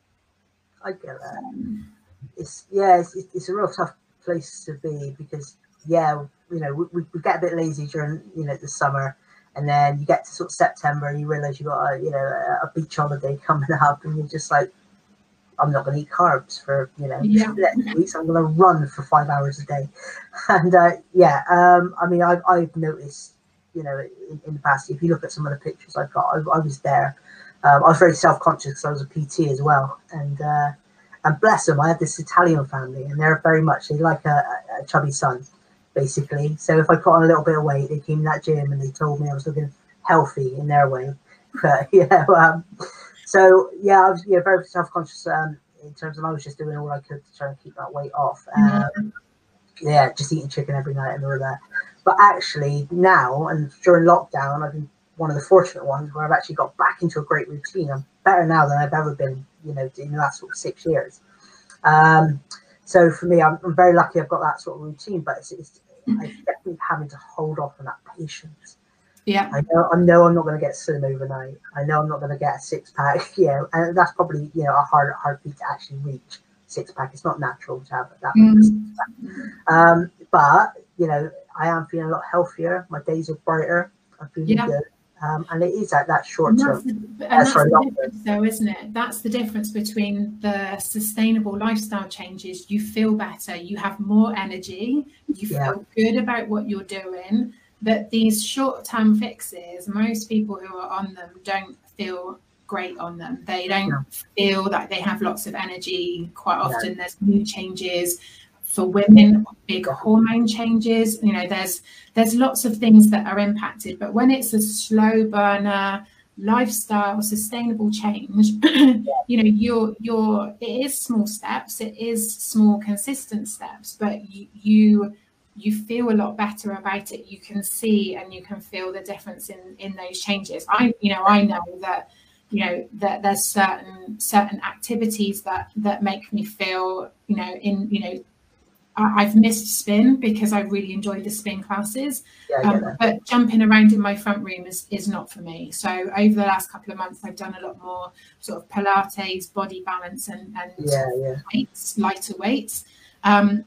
i get that um, it's yeah it's, it's a real tough place to be because yeah you know we, we get a bit lazy during you know the summer and then you get to sort of september and you realize you got a you know a, beach holiday coming up and you're just like I'm not going to eat carbs for you know yeah. weeks. I'm going to run for five hours a day, and uh, yeah, um, I mean, I've, I've noticed you know, in, in, the past. If you look at some of the pictures I've got, I, I was there. Um, I was very self-conscious because I was a PT as well, and uh, and bless them, I have this Italian family, and they're very much they like a, a, chubby son, basically. So if I put on a little bit of weight, they came in that gym and they told me I was looking healthy in their way. But yeah, um, so yeah, I was yeah very self-conscious um, in terms of I was just doing all I could to try and keep that weight off. Um, mm-hmm. Yeah, just eating chicken every night and all that. But actually, now and during lockdown, I've been one of the fortunate ones where I've actually got back into a great routine. I'm better now than I've ever been, you know, in the last sort of six years. Um, so for me, I'm, I'm, very lucky I've got that sort of routine, but it's, it's I'm definitely having to hold off on that patience. Yeah. I know I know I'm not going to get slim overnight. I know I'm not going to get a six pack, you know, and that's probably, you know, a hard hard feat to actually reach six pack. It's not natural to have that. Mm. Um, but you know, I am feeling a lot healthier. My days are brighter. I'm feeling yeah. good. Um, and it is at that short term. And the, and that's the difference, though, isn't it? That's the difference between the sustainable lifestyle changes. You feel better, you have more energy, you feel good about what you're doing. But these short term fixes, most people who are on them don't feel great on them. They don't yeah. feel that they have lots of energy. Quite often, yeah. there's new changes for women, big hormone changes. You know, there's there's lots of things that are impacted. But when it's a slow burner lifestyle sustainable change you know you're you're it is small steps it is small consistent steps but you, you you feel a lot better about it you can see and you can feel the difference in in those changes i you know i know that you know that there's certain certain activities that that make me feel you know in you know I've missed spin because I really enjoy the spin classes, yeah, um, but jumping around in my front room is, is not for me. So over the last couple of months, I've done a lot more sort of Pilates, body balance, and, and yeah, yeah. weights, lighter weights. Um,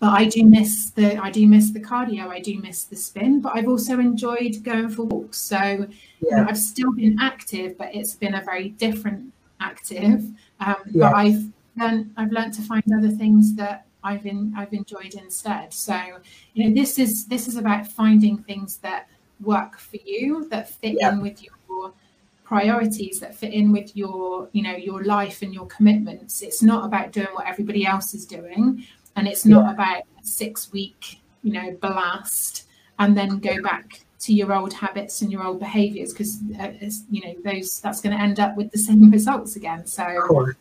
but I do miss the I do miss the cardio. I do miss the spin. But I've also enjoyed going for walks. So you know, I've still been active, but it's been a very different active. Um, But I've learned I've learned to find other things that I've in, I've enjoyed instead. So, you know, this is this is about finding things that work for you, that fit yeah. in with your priorities, that fit in with your, you know, your life and your commitments. It's not about doing what everybody else is doing, and it's not yeah. about six week, you know, blast and then go back to your old habits and your old behaviors because uh, you know those that's going to end up with the same results again. So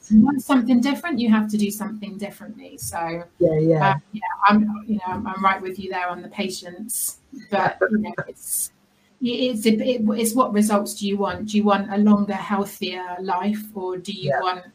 you want something different you have to do something differently. So yeah yeah. uh, yeah i'm you know I'm, I'm, right with you there on the patience but you know it's it's it, it's what results do you want? Do you want a longer healthier life or do you yeah. want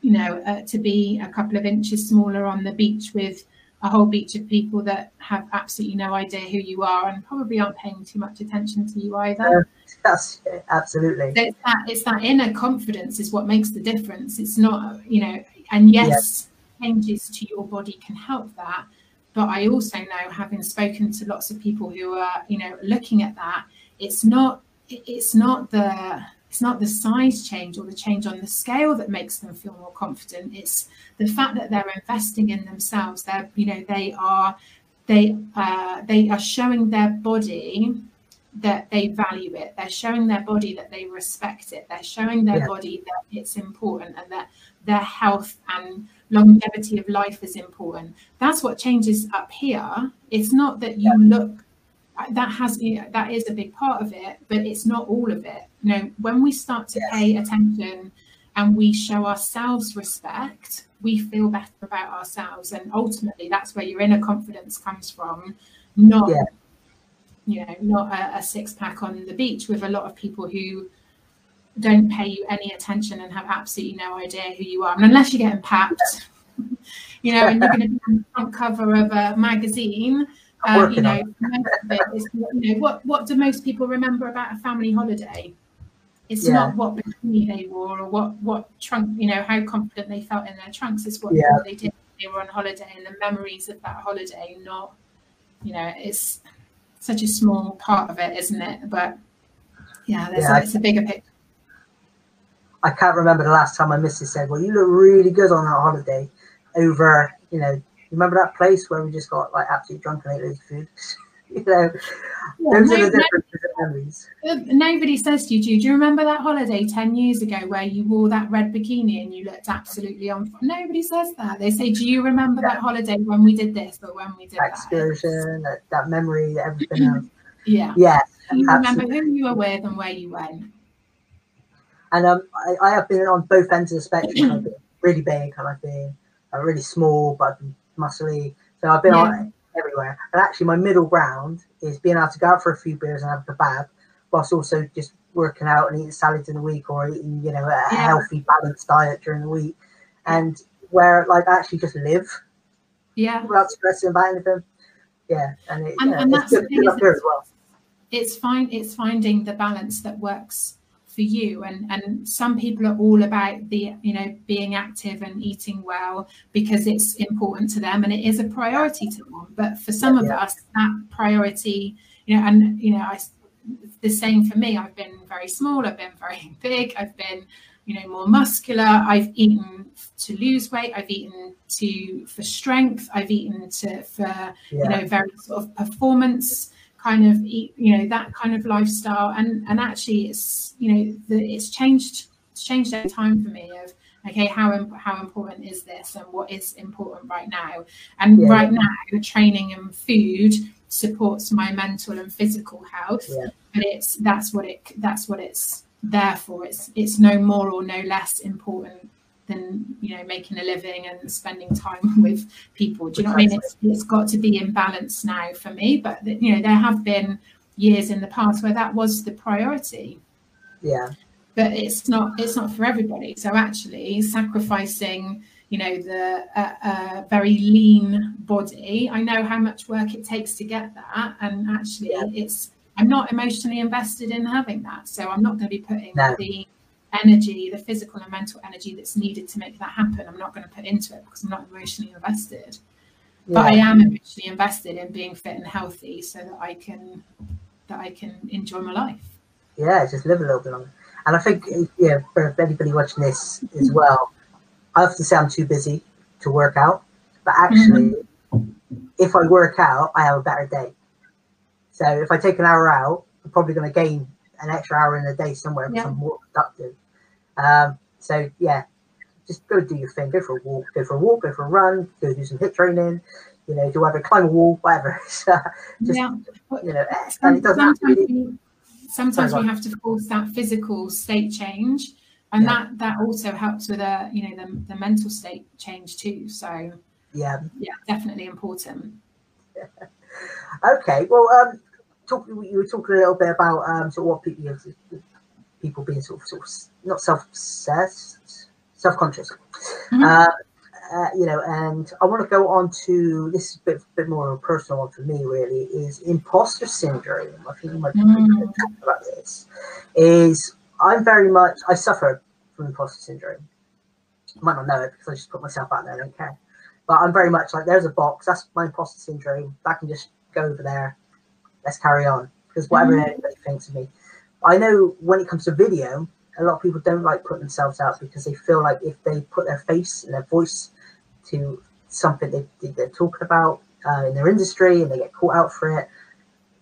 you know uh, to be a couple of inches smaller on the beach with a whole beach of people that have absolutely no idea who you are and probably aren't paying too much attention to you either. That's absolutely. So it's that it's that inner confidence is what makes the difference. It's not, you know, and yes, changes to your body can help that. But I also know, having spoken to lots of people who are, you know, looking at that, it's not it's not the it's not the size change or the change on the scale that makes them feel more confident. It's the fact that they're investing in themselves. They're you know they are they uh, they are showing their body that they value it. They're showing their body that they respect it. They're showing their yeah. body that it's important and that their health and longevity of life is important. That's what changes up here. It's not that you look that has that is a big part of it but it's not all of it. You know when we start to pay attention and we show ourselves respect we feel better about ourselves. And ultimately that's where your inner confidence comes from not yeah. you know not a, a six pack on the beach with a lot of people who don't pay you any attention and have absolutely no idea who you are. And unless you're getting papped you know and you're going to be on the front cover of a magazine uh, you know, is, you know, what what do most people remember about a family holiday? It's yeah. not what bikini they wore or what what trunk, you know, how confident they felt in their trunks. It's what yeah. they did they were on holiday and the memories of that holiday. Not, you know, it's such a small part of it, isn't it? But yeah, yeah a, it's a bigger picture. I can't remember the last time my missus said, "Well, you look really good on that holiday." Over, you know, Remember that place where we just got like absolutely drunk and ate loads of food? you know, yeah, those are the different memories. Uh, nobody says to you, do you remember that holiday 10 years ago where you wore that red bikini and you looked absolutely on? Nobody says that. They say, do you remember yeah. that holiday when we did this or when we did that? Excursion, that, that memory, everything else. yeah. Yeah. You remember who you were with and where you went. And um, I, I have been on both ends of the spectrum. I've been really big and I've been uh, really small, but I've been muscly. So I've been yeah. on everywhere. And actually, my middle ground is being able to go out for a few beers and have a kebab, whilst also just working out and eating salads in the week or eating, you know, a yeah. healthy, balanced diet during the week. And where like I actually just live. Yeah. Without stressing about anything. Yeah. And, it, and, yeah, and that's good, up here as well. It's fine. It's finding the balance that works for you and and some people are all about the you know being active and eating well because it's important to them and it is a priority to them but for some yeah, of yeah. us that priority you know and you know I the same for me i've been very small i've been very big i've been you know more muscular i've eaten to lose weight i've eaten to for strength i've eaten to for yeah. you know very sort of performance kind of you know that kind of lifestyle and and actually it's you know the, it's changed it's changed over time for me of okay how how important is this and what is important right now and yeah. right now the training and food supports my mental and physical health yeah. but it's that's what it that's what it's there for it's it's no more or no less important than you know making a living and spending time with people. Do you know what I mean? It's, it's got to be in balance now for me. But you know there have been years in the past where that was the priority. Yeah. But it's not it's not for everybody. So actually sacrificing you know the uh, uh, very lean body i know how much work it takes to get that and actually yeah. it's i'm not emotionally invested in having that so i'm not going to be putting no. the energy, the physical and mental energy that's needed to make that happen, I'm not going to put into it because I'm not emotionally invested. Yeah. But I am emotionally invested in being fit and healthy so that I can that I can enjoy my life. Yeah, just live a little bit longer. And I think yeah, for anybody watching this as well, I often say I'm too busy to work out, but actually, mm-hmm. if I work out, I have a better day. So if I take an hour out, I'm probably going to gain an extra hour in a day somewhere yeah. I'm more productive. Um, so yeah, just go do your thing. Go for a walk. Go for a walk. Go for a run. Go do some HIIT training. You know, do whatever, climb a wall, whatever. so just, yeah. you know, and it doesn't sometimes, we, sometimes we have to force that physical state change, and yeah. that that also helps with a you know the, the mental state change too. So yeah, yeah, definitely important. okay, well, um, talk, you were talking a little bit about um, sort of what people, you know, people being sort of, sort of not self-obsessed, self-conscious. Mm-hmm. Uh, uh, you know, and I want to go on to this is a bit, bit more of a personal one for me, really, is imposter syndrome. I think you might talk about this. Is I'm very much, I suffer from imposter syndrome. Might not know it because I just put myself out there, I don't care. But I'm very much like, there's a box, that's my imposter syndrome. I can just go over there let's carry on because whatever mm-hmm. anybody thinks of me. I know when it comes to video, a lot of people don't like putting themselves out because they feel like if they put their face and their voice to something they, they're talking about uh, in their industry and they get caught out for it,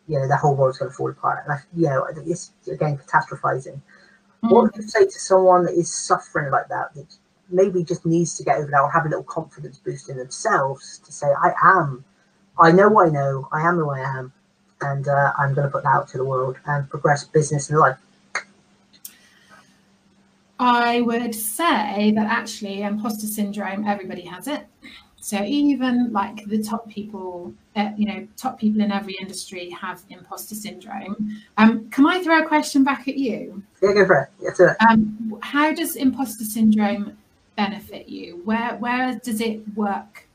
you know, the whole world's going to fall apart. And I, you know, it's again catastrophizing. Mm-hmm. What would you say to someone that is suffering like that, that maybe just needs to get over that or have a little confidence boost in themselves to say, I am, I know what I know, I am who I am, and uh, I'm going to put that out to the world and progress business and life. I would say that actually imposter syndrome, everybody has it. So even like the top people, uh, you know, top people in every industry have imposter syndrome. Um, can I throw a question back at you? Yeah, go for it. Sir. Um, how does imposter syndrome benefit you? Where where does it work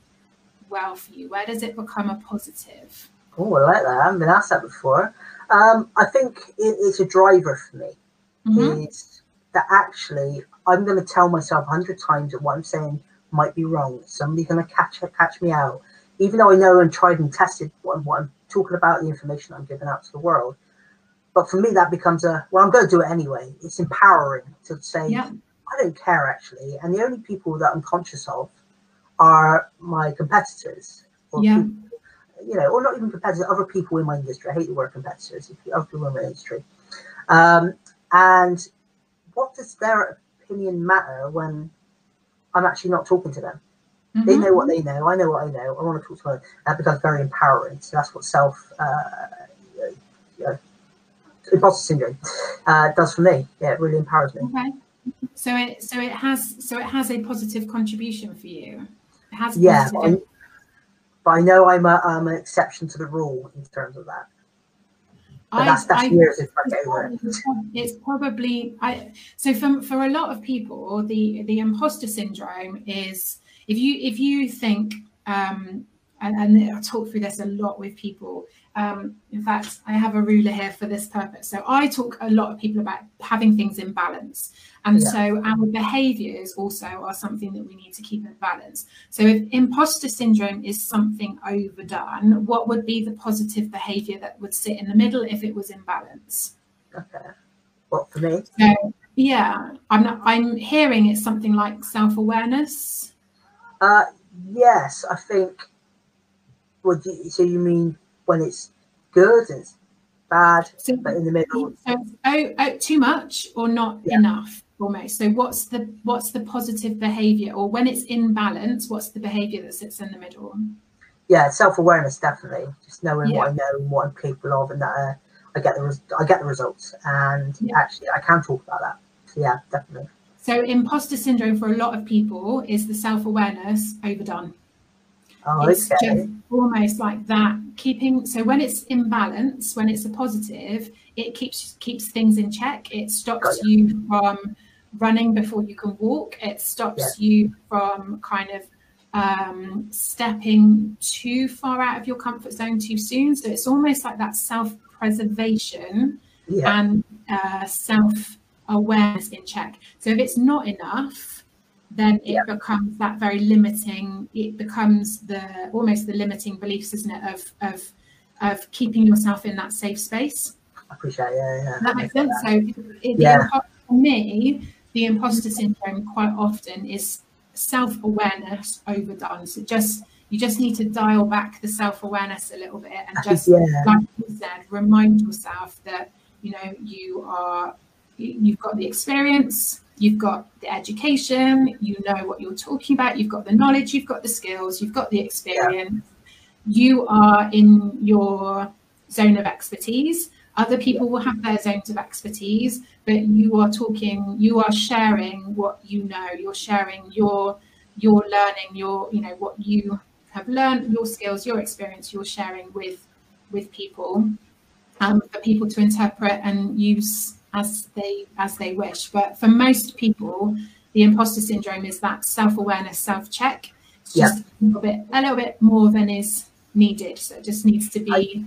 well for you? Where does it become a positive? Oh, I like that. I haven't been asked that before. Um, I think it, it's a driver for me. Mm-hmm. Is that actually I'm going to tell myself a hundred times that what I'm saying might be wrong. Somebody's going to catch catch me out, even though I know and tried and tested what, what I'm talking about, the information I'm giving out to the world. But for me, that becomes a well. I'm going to do it anyway. It's empowering to say yeah. I don't care actually, and the only people that I'm conscious of are my competitors or yeah. people you know, or not even competitors, other people in my industry. I hate the word competitors, if other people in my industry. Um, and what does their opinion matter when I'm actually not talking to them? Mm-hmm. They know what they know. I know what I know. I want to talk to them. That becomes very empowering. So that's what self, uh, you know, imposter syndrome uh, does for me. Yeah, it really empowers me. Okay. So it so it has so it has a positive contribution for you. It has yeah. But I know I'm, a, I'm an exception to the rule in terms of that. But that's, that's I, years if I get over it. It's probably I so for for a lot of people, the the imposter syndrome is if you if you think um and, and I talk through this a lot with people um, in fact, I have a ruler here for this purpose. So I talk a lot of people about having things in balance. And yeah. so our behaviors also are something that we need to keep in balance. So if imposter syndrome is something overdone, what would be the positive behavior that would sit in the middle if it was in balance? Okay. What for me? So, yeah, I'm not, I'm hearing it's something like self-awareness. Uh, yes, I think. Well, so you mean when it's good, it's bad, so, but in the middle. So oh, oh, too much or not yeah. enough almost. So what's the what's the positive behavior, or when it's in balance, what's the behavior that sits in the middle? Yeah, self awareness definitely. Just knowing yeah. what I know and what I'm capable of, and that uh, I get the res- I get the results, and yeah. actually I can talk about that. So yeah, definitely. So imposter syndrome for a lot of people is the self awareness overdone. Oh, it's okay. just almost like that keeping so when it's in balance when it's a positive it keeps keeps things in check it stops you from running before you can walk it stops yeah. you from kind of um, stepping too far out of your comfort zone too soon so it's almost like that self-preservation yeah. and uh, self-awareness in check so if it's not enough then it yeah. becomes that very limiting it becomes the almost the limiting beliefs isn't it of of of keeping yourself in that safe space I appreciate yeah yeah that makes sense that. so it, yeah. for me the imposter syndrome quite often is self-awareness overdone so just you just need to dial back the self-awareness a little bit and just yeah. like you said remind yourself that you know you are you've got the experience You've got the education, you know what you're talking about, you've got the knowledge, you've got the skills, you've got the experience. Yeah. You are in your zone of expertise. Other people will have their zones of expertise, but you are talking, you are sharing what you know, you're sharing your your learning, your, you know, what you have learned, your skills, your experience, you're sharing with with people um, for people to interpret and use as they as they wish. But for most people, the imposter syndrome is that self-awareness, self-check. It's just yeah. a little bit a little bit more than is needed. So it just needs to be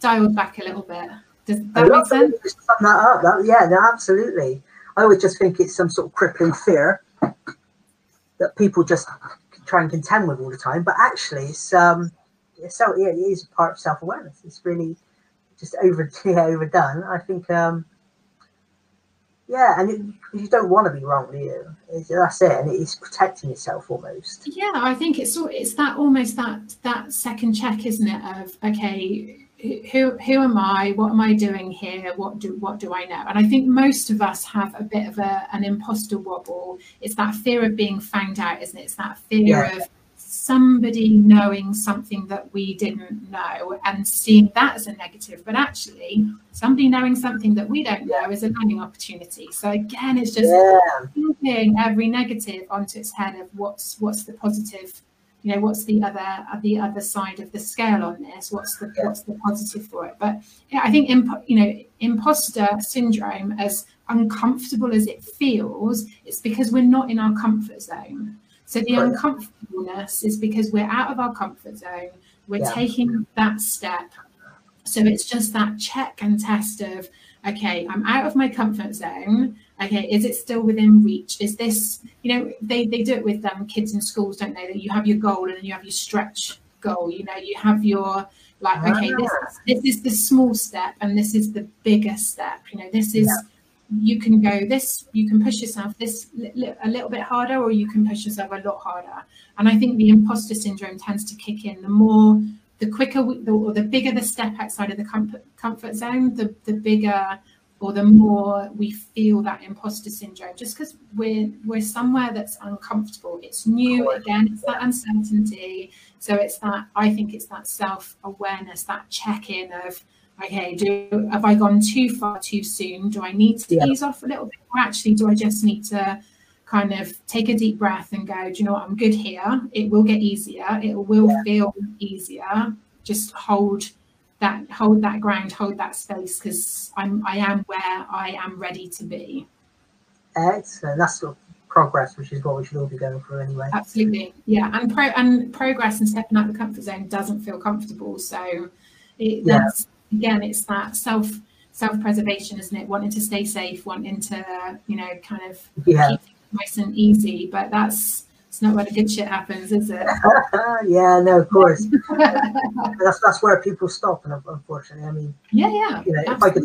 dialed back a little bit. Does that make sense? Sum that up. That, yeah, no, absolutely. I always just think it's some sort of crippling fear that people just try and contend with all the time. But actually, it's um, so yeah, it is part of self-awareness. It's really just over yeah, overdone. I think um, yeah, and it, you don't want to be wrong, do you? It's, that's it, and it's protecting yourself almost. Yeah, I think it's it's that almost that that second check, isn't it? Of okay, who who am I? What am I doing here? What do what do I know? And I think most of us have a bit of a, an imposter wobble. It's that fear of being found out, isn't it? It's that fear yeah. of somebody knowing something that we didn't know and seeing that as a negative but actually somebody knowing something that we don't know is a learning opportunity. So again it's just yeah. every negative onto its head of what's what's the positive you know what's the other the other side of the scale on this? What's the what's the positive for it? But yeah, i think imp- you know imposter syndrome as uncomfortable as it feels it's because we're not in our comfort zone so the right. uncomfortableness is because we're out of our comfort zone, we're yeah. taking that step. So it's just that check and test of, okay, I'm out of my comfort zone. Okay, is it still within reach? Is this, you know, they, they do it with um, kids in schools, don't they? That you have your goal and then you have your stretch goal. You know, you have your like, okay, this is, this is the small step and this is the bigger step. You know, this is yeah you can go this you can push yourself this li- a little bit harder or you can push yourself a lot harder. And i think the imposter syndrome tends to kick in. The more the quicker we, the, or the bigger the step outside of the comfort, comfort zone the, the bigger or the more we feel that imposter syndrome. Just because we're we're somewhere that's uncomfortable. It's new again it's that uncertainty. So it's that i think it's that self-awareness that check-in of okay, do have I gone too far too soon? Do I need to yeah. ease off a little bit? Or actually, do I just need to kind of take a deep breath and go, do you know what? I'm good here. It will get easier. It will yeah. feel easier. Just hold that hold that ground, hold that space because I'm I am where I am ready to be. Excellent. That's sort of progress, which is what we should all be going through anyway. Absolutely. Yeah. And pro and progress and stepping out of the comfort zone doesn't feel comfortable. So it, Yeah. that's again, it's that self self preservation, isn't it? Wanting to stay safe, wanting to you know kind of Yeah. keep things nice and easy, but that's it's not where the good shit happens, is it? yeah, no, of course. that's that's where people stop, and unfortunately, I mean, yeah, yeah. you know, if I could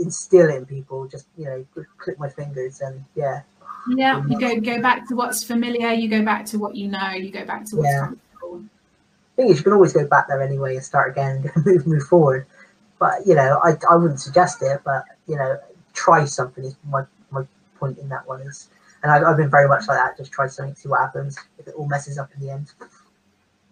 instill in people, just you know, click my fingers, and yeah, Yeah, you go go back to what's familiar. You go back to what you know. You go back to what's Yeah. comfortable. thing is, you can always go back there anyway and start again, move move forward. But you know, I I wouldn't suggest it, but you know, try something is my my point in that one is, and I've, I've been very much like that. Just try something, see what happens. If it all messes up in the end,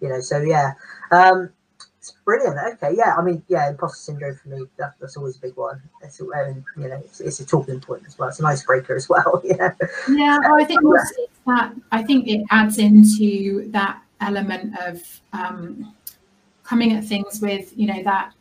you know. So yeah, um, it's brilliant. Okay, yeah. I mean, yeah, imposter syndrome for me that, that's always a big one. It's and you know, it's, it's a talking point as well. It's an icebreaker as well. Yeah, Yeah, well, I think also that I think it adds into that element of um, coming at things with you know that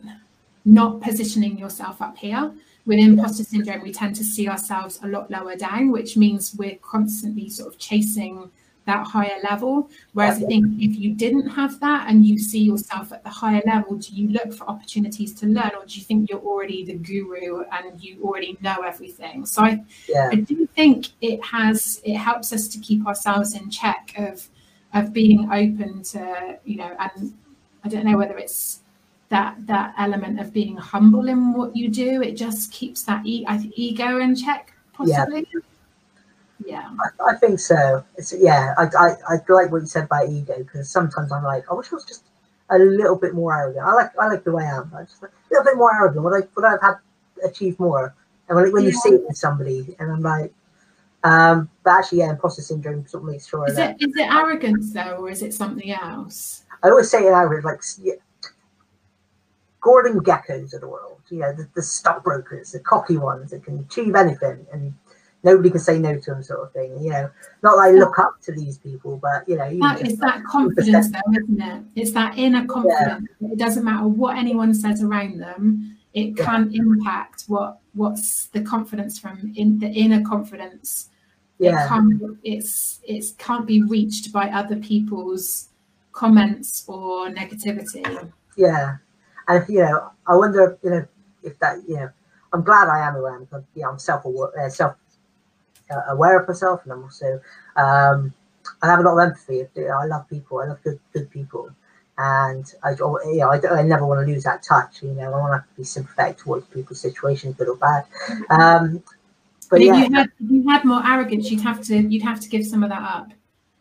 not positioning yourself up here. With imposter syndrome, we tend to see ourselves a lot lower down, which means we're constantly sort of chasing that higher level. Whereas I think if you didn't have that and you see yourself at the higher level, do you look for opportunities to learn, or do you think you're already the guru and you already know everything? So I yeah, I do think it has it helps us to keep ourselves in check of of being open to you know and I don't know whether it's that that element of being humble in what you do it just keeps that e- ego in check possibly yeah I, I think so. It's yeah. I, I I like what you said about ego because sometimes I'm like, I wish I was just a little bit more arrogant. I like I like the way I am. I just like, a little bit more arrogant. Would I would I have had achieved more? And when, when you see it in somebody, and I'm like, um, but actually, yeah, imposter syndrome sort of makes sure is it is it arrogance though or is it something else I always say it out like yeah, Gordon Gekkos of the world, you know, the, the stockbrokers, the cocky ones that can achieve anything and nobody can say no to them, sort of thing. You know, not I look up to these people, but you know, you that is that confidence though isn't it it's that inner confidence it doesn't matter what anyone says around them it Yeah. can impact what what's the confidence from in the inner confidence yeah, it can't it's it's can't be reached by other people's comments or negativity yeah. And you know, I wonder, you know, if that, you know, I'm glad I am am. Because, yeah, I'm uh, self uh, aware of myself, and I'm also, um, I have a lot of empathy. I love people. I love good, good people, and I, you know, I, I never want to lose that touch. You know, I want to be sympathetic towards people's situation, good or bad. Um, but but if yeah, you had if you had more arrogance you'd have to you'd have to give some of that up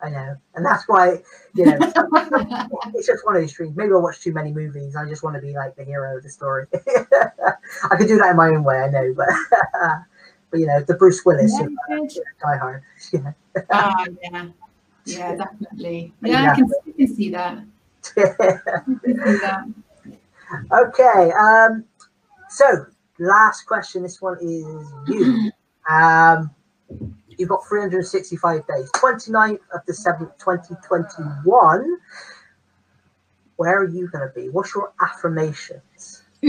I know, and that's why, you know, it's just one of these dreams. Maybe I watch too many movies. I just want to be like the hero of the story. I could do that in my own way, I know, but but you know, the Bruce Willis, Yeah, uh. Die Hard. Yeah. Ah, yeah yeah definitely yeah. I, can, I can see that I can see that okay. Um. So, last question. This one is you. Um. You've got 365 days. 29th of the 7th, 2021. Where are you going to be? What's your affirmations?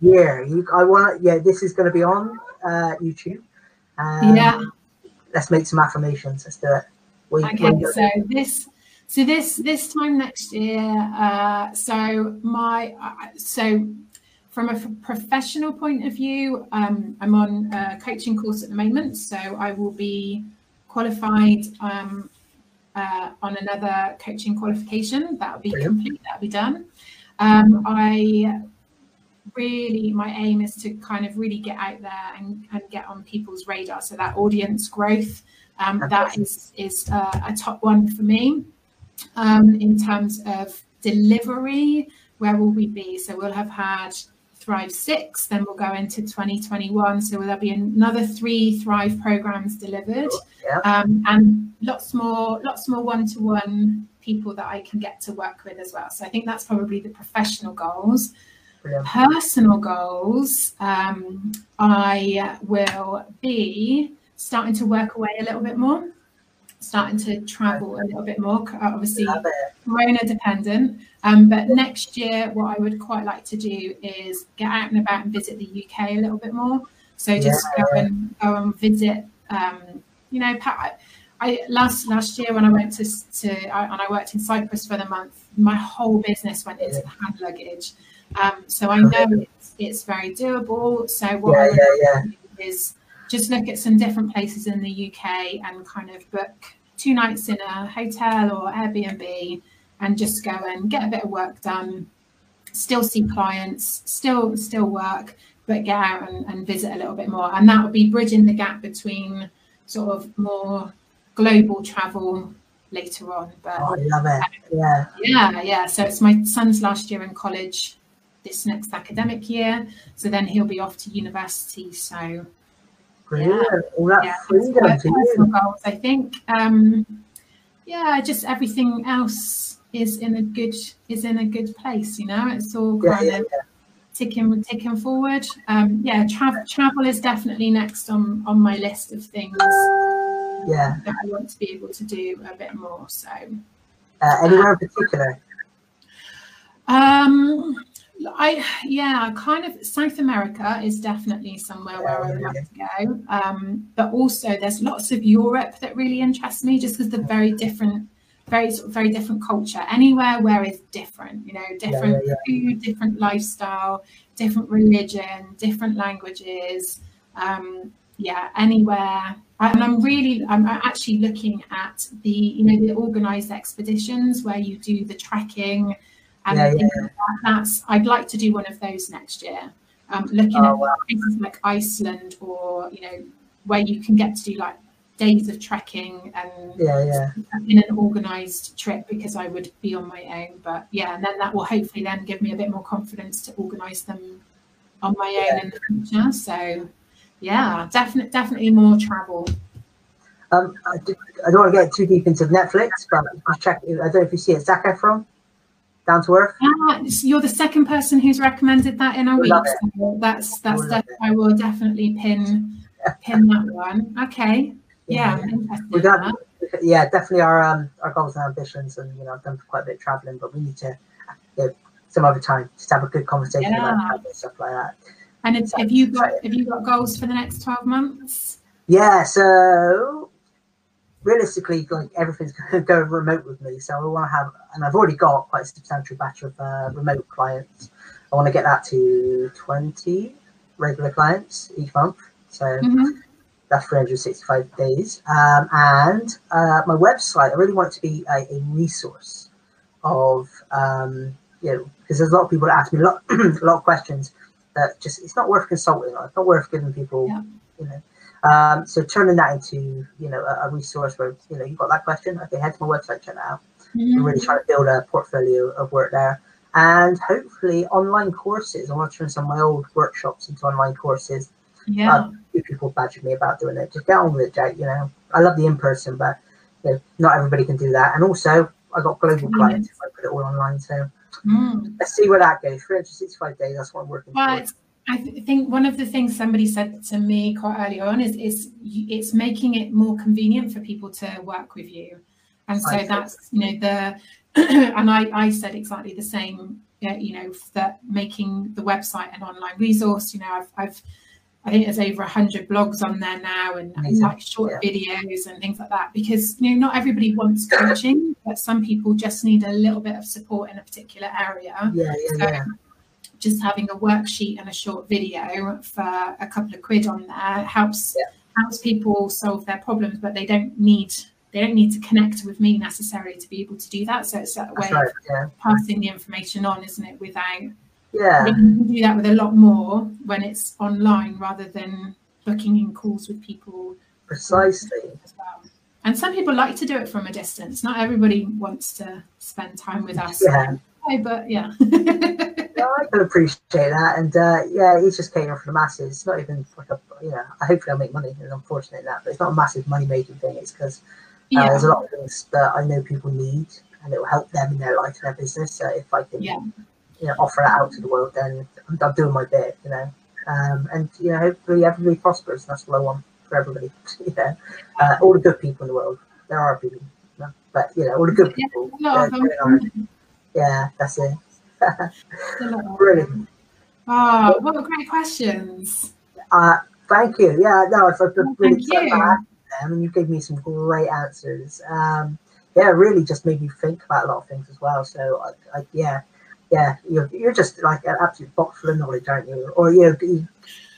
Yeah, you. I want. Yeah, this is going to be on uh, YouTube. Um, yeah Let's make some affirmations. Let's do it. You- Okay, so this, so this this time next year, uh, so my uh, so from a professional point of view, um, I'm on a coaching course at the moment, so I will be qualified um, uh, on another coaching qualification. That'll be Brilliant. complete. That'll be done. Um, I really my aim is to kind of really get out there and, and get on people's radar so that audience growth um, that is is uh, a top one for me um, in terms of delivery where will we be so we'll have had thrive 6 then we'll go into 2021 so there'll be another three thrive programs delivered Yeah. um, and lots more lots more one-to-one people that i can get to work with as well so i think that's probably the professional goals Brilliant. personal goals, um, I will be starting to work away a little bit more, starting to travel a little bit more. Obviously. Corona dependent. Um, but next year, what I would quite like to do is get out and about and visit the UK a little bit more. So just go and go and visit. Um, you know, pa- I last last year when I went to to I, and I worked in Cyprus for the month, my whole business went into hand luggage. Um, so I know it's, it's very doable. So what yeah, yeah, yeah. is just look at some different places in the UK and kind of book two nights in a hotel or Airbnb and just go and get a bit of work done, still see clients, still still work, but get out and, and visit a little bit more. And that would be bridging the gap between sort of more global travel later on. But oh, I love it. Yeah. Yeah, yeah. So it's my son's last year in college this next academic year. So then he'll be off to university. So Brilliant. Yeah. All that yeah, freedom goals, I think. Um, yeah, just everything else is in a good is in a good place. You know, it's all kind yeah, of ticking ticking forward. Um, yeah, travel travel is definitely next on on my list of things. Yeah, that I want to be able to do a bit more. So, uh, anywhere in particular? Um, I yeah, kind of South America is definitely somewhere yeah, where I would yeah. like to go. Um, but also there's lots of Europe that really interests me, just because the very different, very very different culture. Anywhere where it's different, you know, different yeah, food, different lifestyle, different religion, different languages. Um, yeah, anywhere. And I'm really, I'm actually looking at the, you know, the organised expeditions where you do the trekking and yeah, yeah. That, that's I'd like to do one of those next year. Um, looking oh, at wow. places like Iceland or you know where you can get to do like days of trekking and yeah, yeah. in an organized trip because I would be on my own. But yeah, and then that will hopefully then give me a bit more confidence to organize them on my own yeah. in the future. So yeah, definitely definitely more travel. Um, I, I don't want to get too deep into Netflix, but I check. I don't know if you see it. Zac Efron. Down to Earth. Uh, you're the second person who's recommended that in a week. So that's that's def- I will definitely pin pin that one. Okay. Yeah, yeah. we got, yeah, definitely our um our goals and ambitions, and you know, I've done quite a bit of traveling, but we need to you know, some other time just have a good conversation yeah. about travel stuff like that. And it's, have you got have you got goals for the next twelve months? Yeah, so realistically, like everything's going to go remote with me. So I want to have, and I've already got quite a substantial batch of uh, remote clients. I want to get that to 20 regular clients each month. So mm-hmm. That's 365 days. Um, and uh, my website, I really want it to be a, a resource of, um, you know, because there's a lot of people that ask me a lot, a lot of questions that just, it's not worth consulting on. It's not worth giving people, yeah. you know, um, so turning that into you know a, a, resource where you know you've got that question, okay, head to my website, check that out. Mm-hmm. I'm really trying to build a portfolio of work there, and hopefully online courses. I want to turn some of my old workshops into online courses. Yeah, uh, people badger me about doing it. Just get on with it, Jack. You know, I love the in person, but you know, not everybody can do that. And also, I got global mm-hmm. clients if I put it all online. So mm. let's see where that goes. 365 days. That's what I'm working well, I th- think one of the things somebody said to me quite early on is, is it's making it more convenient for people to work with you. And so that's, you know, the, and I, I said exactly the same, you know, that making the website an online resource, you know, I've, I've I think there's over 100 blogs on there now and, and mm-hmm. like short yeah. videos and things like that because you know not everybody wants coaching but some people just need a little bit of support in a particular area yeah, yeah, so yeah just having a worksheet and a short video for a couple of quid on there helps yeah. helps people solve their problems, but they don't need they don't need to connect with me necessarily to be able to do that. So it's a way right, of passing the information on, isn't it? Without yeah, you can do that with a lot more when it's online rather than booking in calls with people. Precisely. Well. And some people like to do it from a distance. Not everybody wants to spend time with us. Yeah. But yeah. I can appreciate that, and uh, yeah, he's just catering for the masses. It's not even like a, you know, hopefully I'll make money. I'm in that, but it's not a massive money making thing. It's because uh, yeah. there's a lot of things that I know people need, and it will help them in their life and their business. So if I can, yeah. You know, offer that out to the world, then I'm, I'm doing my bit, you know. Um, and you know, hopefully everybody prospers. That's what I want for everybody. you know, uh, all the good people in the world. There are people, you know, but you know, all the good people. Yeah, yeah that's it. Brilliant. Oh, what great questions. Uh, thank you. Yeah, no, it's a really thank you. them, and you gave me some great answers. Um, yeah, really just made me think about a lot of things as well. So, I, I, yeah, yeah, you're, you're just like an absolute box full of knowledge, aren't you? Or you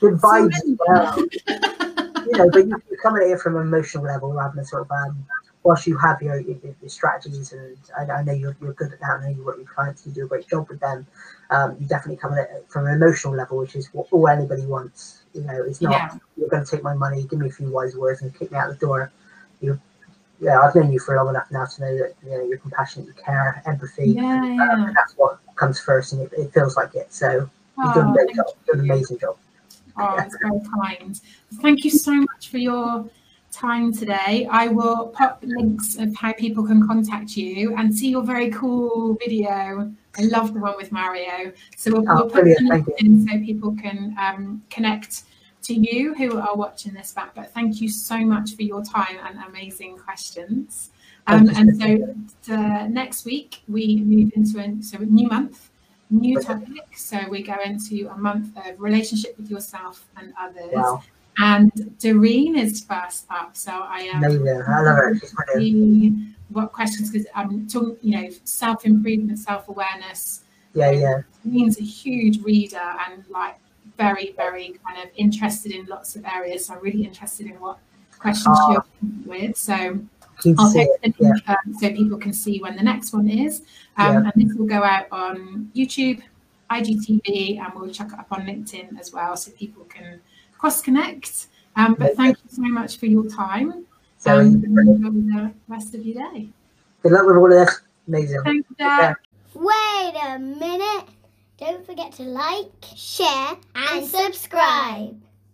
vibes as well. you know, but you, you're coming at it from an emotional level rather than sort of um, whilst you have your, your, your strategies and I, I, know you're, you're good at that, I know you work with clients, you do a great job with them. Um, you definitely come at it from an emotional level, which is what all anybody wants. You know, it's not yeah. you're going to take my money, give me a few wise words, and kick me out the door. You, yeah, I've known you for long enough now to know that you know you're compassionate, you care, empathy. Yeah, yeah. Um, that's what comes first, and it, it, feels like it. So you've done a great job, you've done an amazing job. Oh, it's very kind. Thank you so much for your time today. I will pop links of how people can contact you and see your very cool video. I love the one with Mario. So we'll, oh, we'll put links in so people can um, connect to you who are watching this back. But thank you so much for your time and amazing questions. Um, and so uh, next week we move into a, so a new month, new topic. So we go into a month of relationship with yourself and others. Wow. And Doreen is first up. So I am. Um, I love her. what questions? Because I'm talking, you know, self improvement, self awareness. Yeah, yeah. Doreen's a huge reader and like very, very kind of interested in lots of areas. So I'm really interested in what questions oh. you're with. So I'll post the link yeah. um, so people can see when the next one is. Um, yeah. And this will go out on YouTube, IGTV, and we'll chuck it up on LinkedIn as well so people can cross connect. Um, but thank you so much for your time. Um, enjoy the rest of your day. Good luck with all of this. Amazing. Thank you, Dad. Wait a minute. Don't forget to like, share, and subscribe.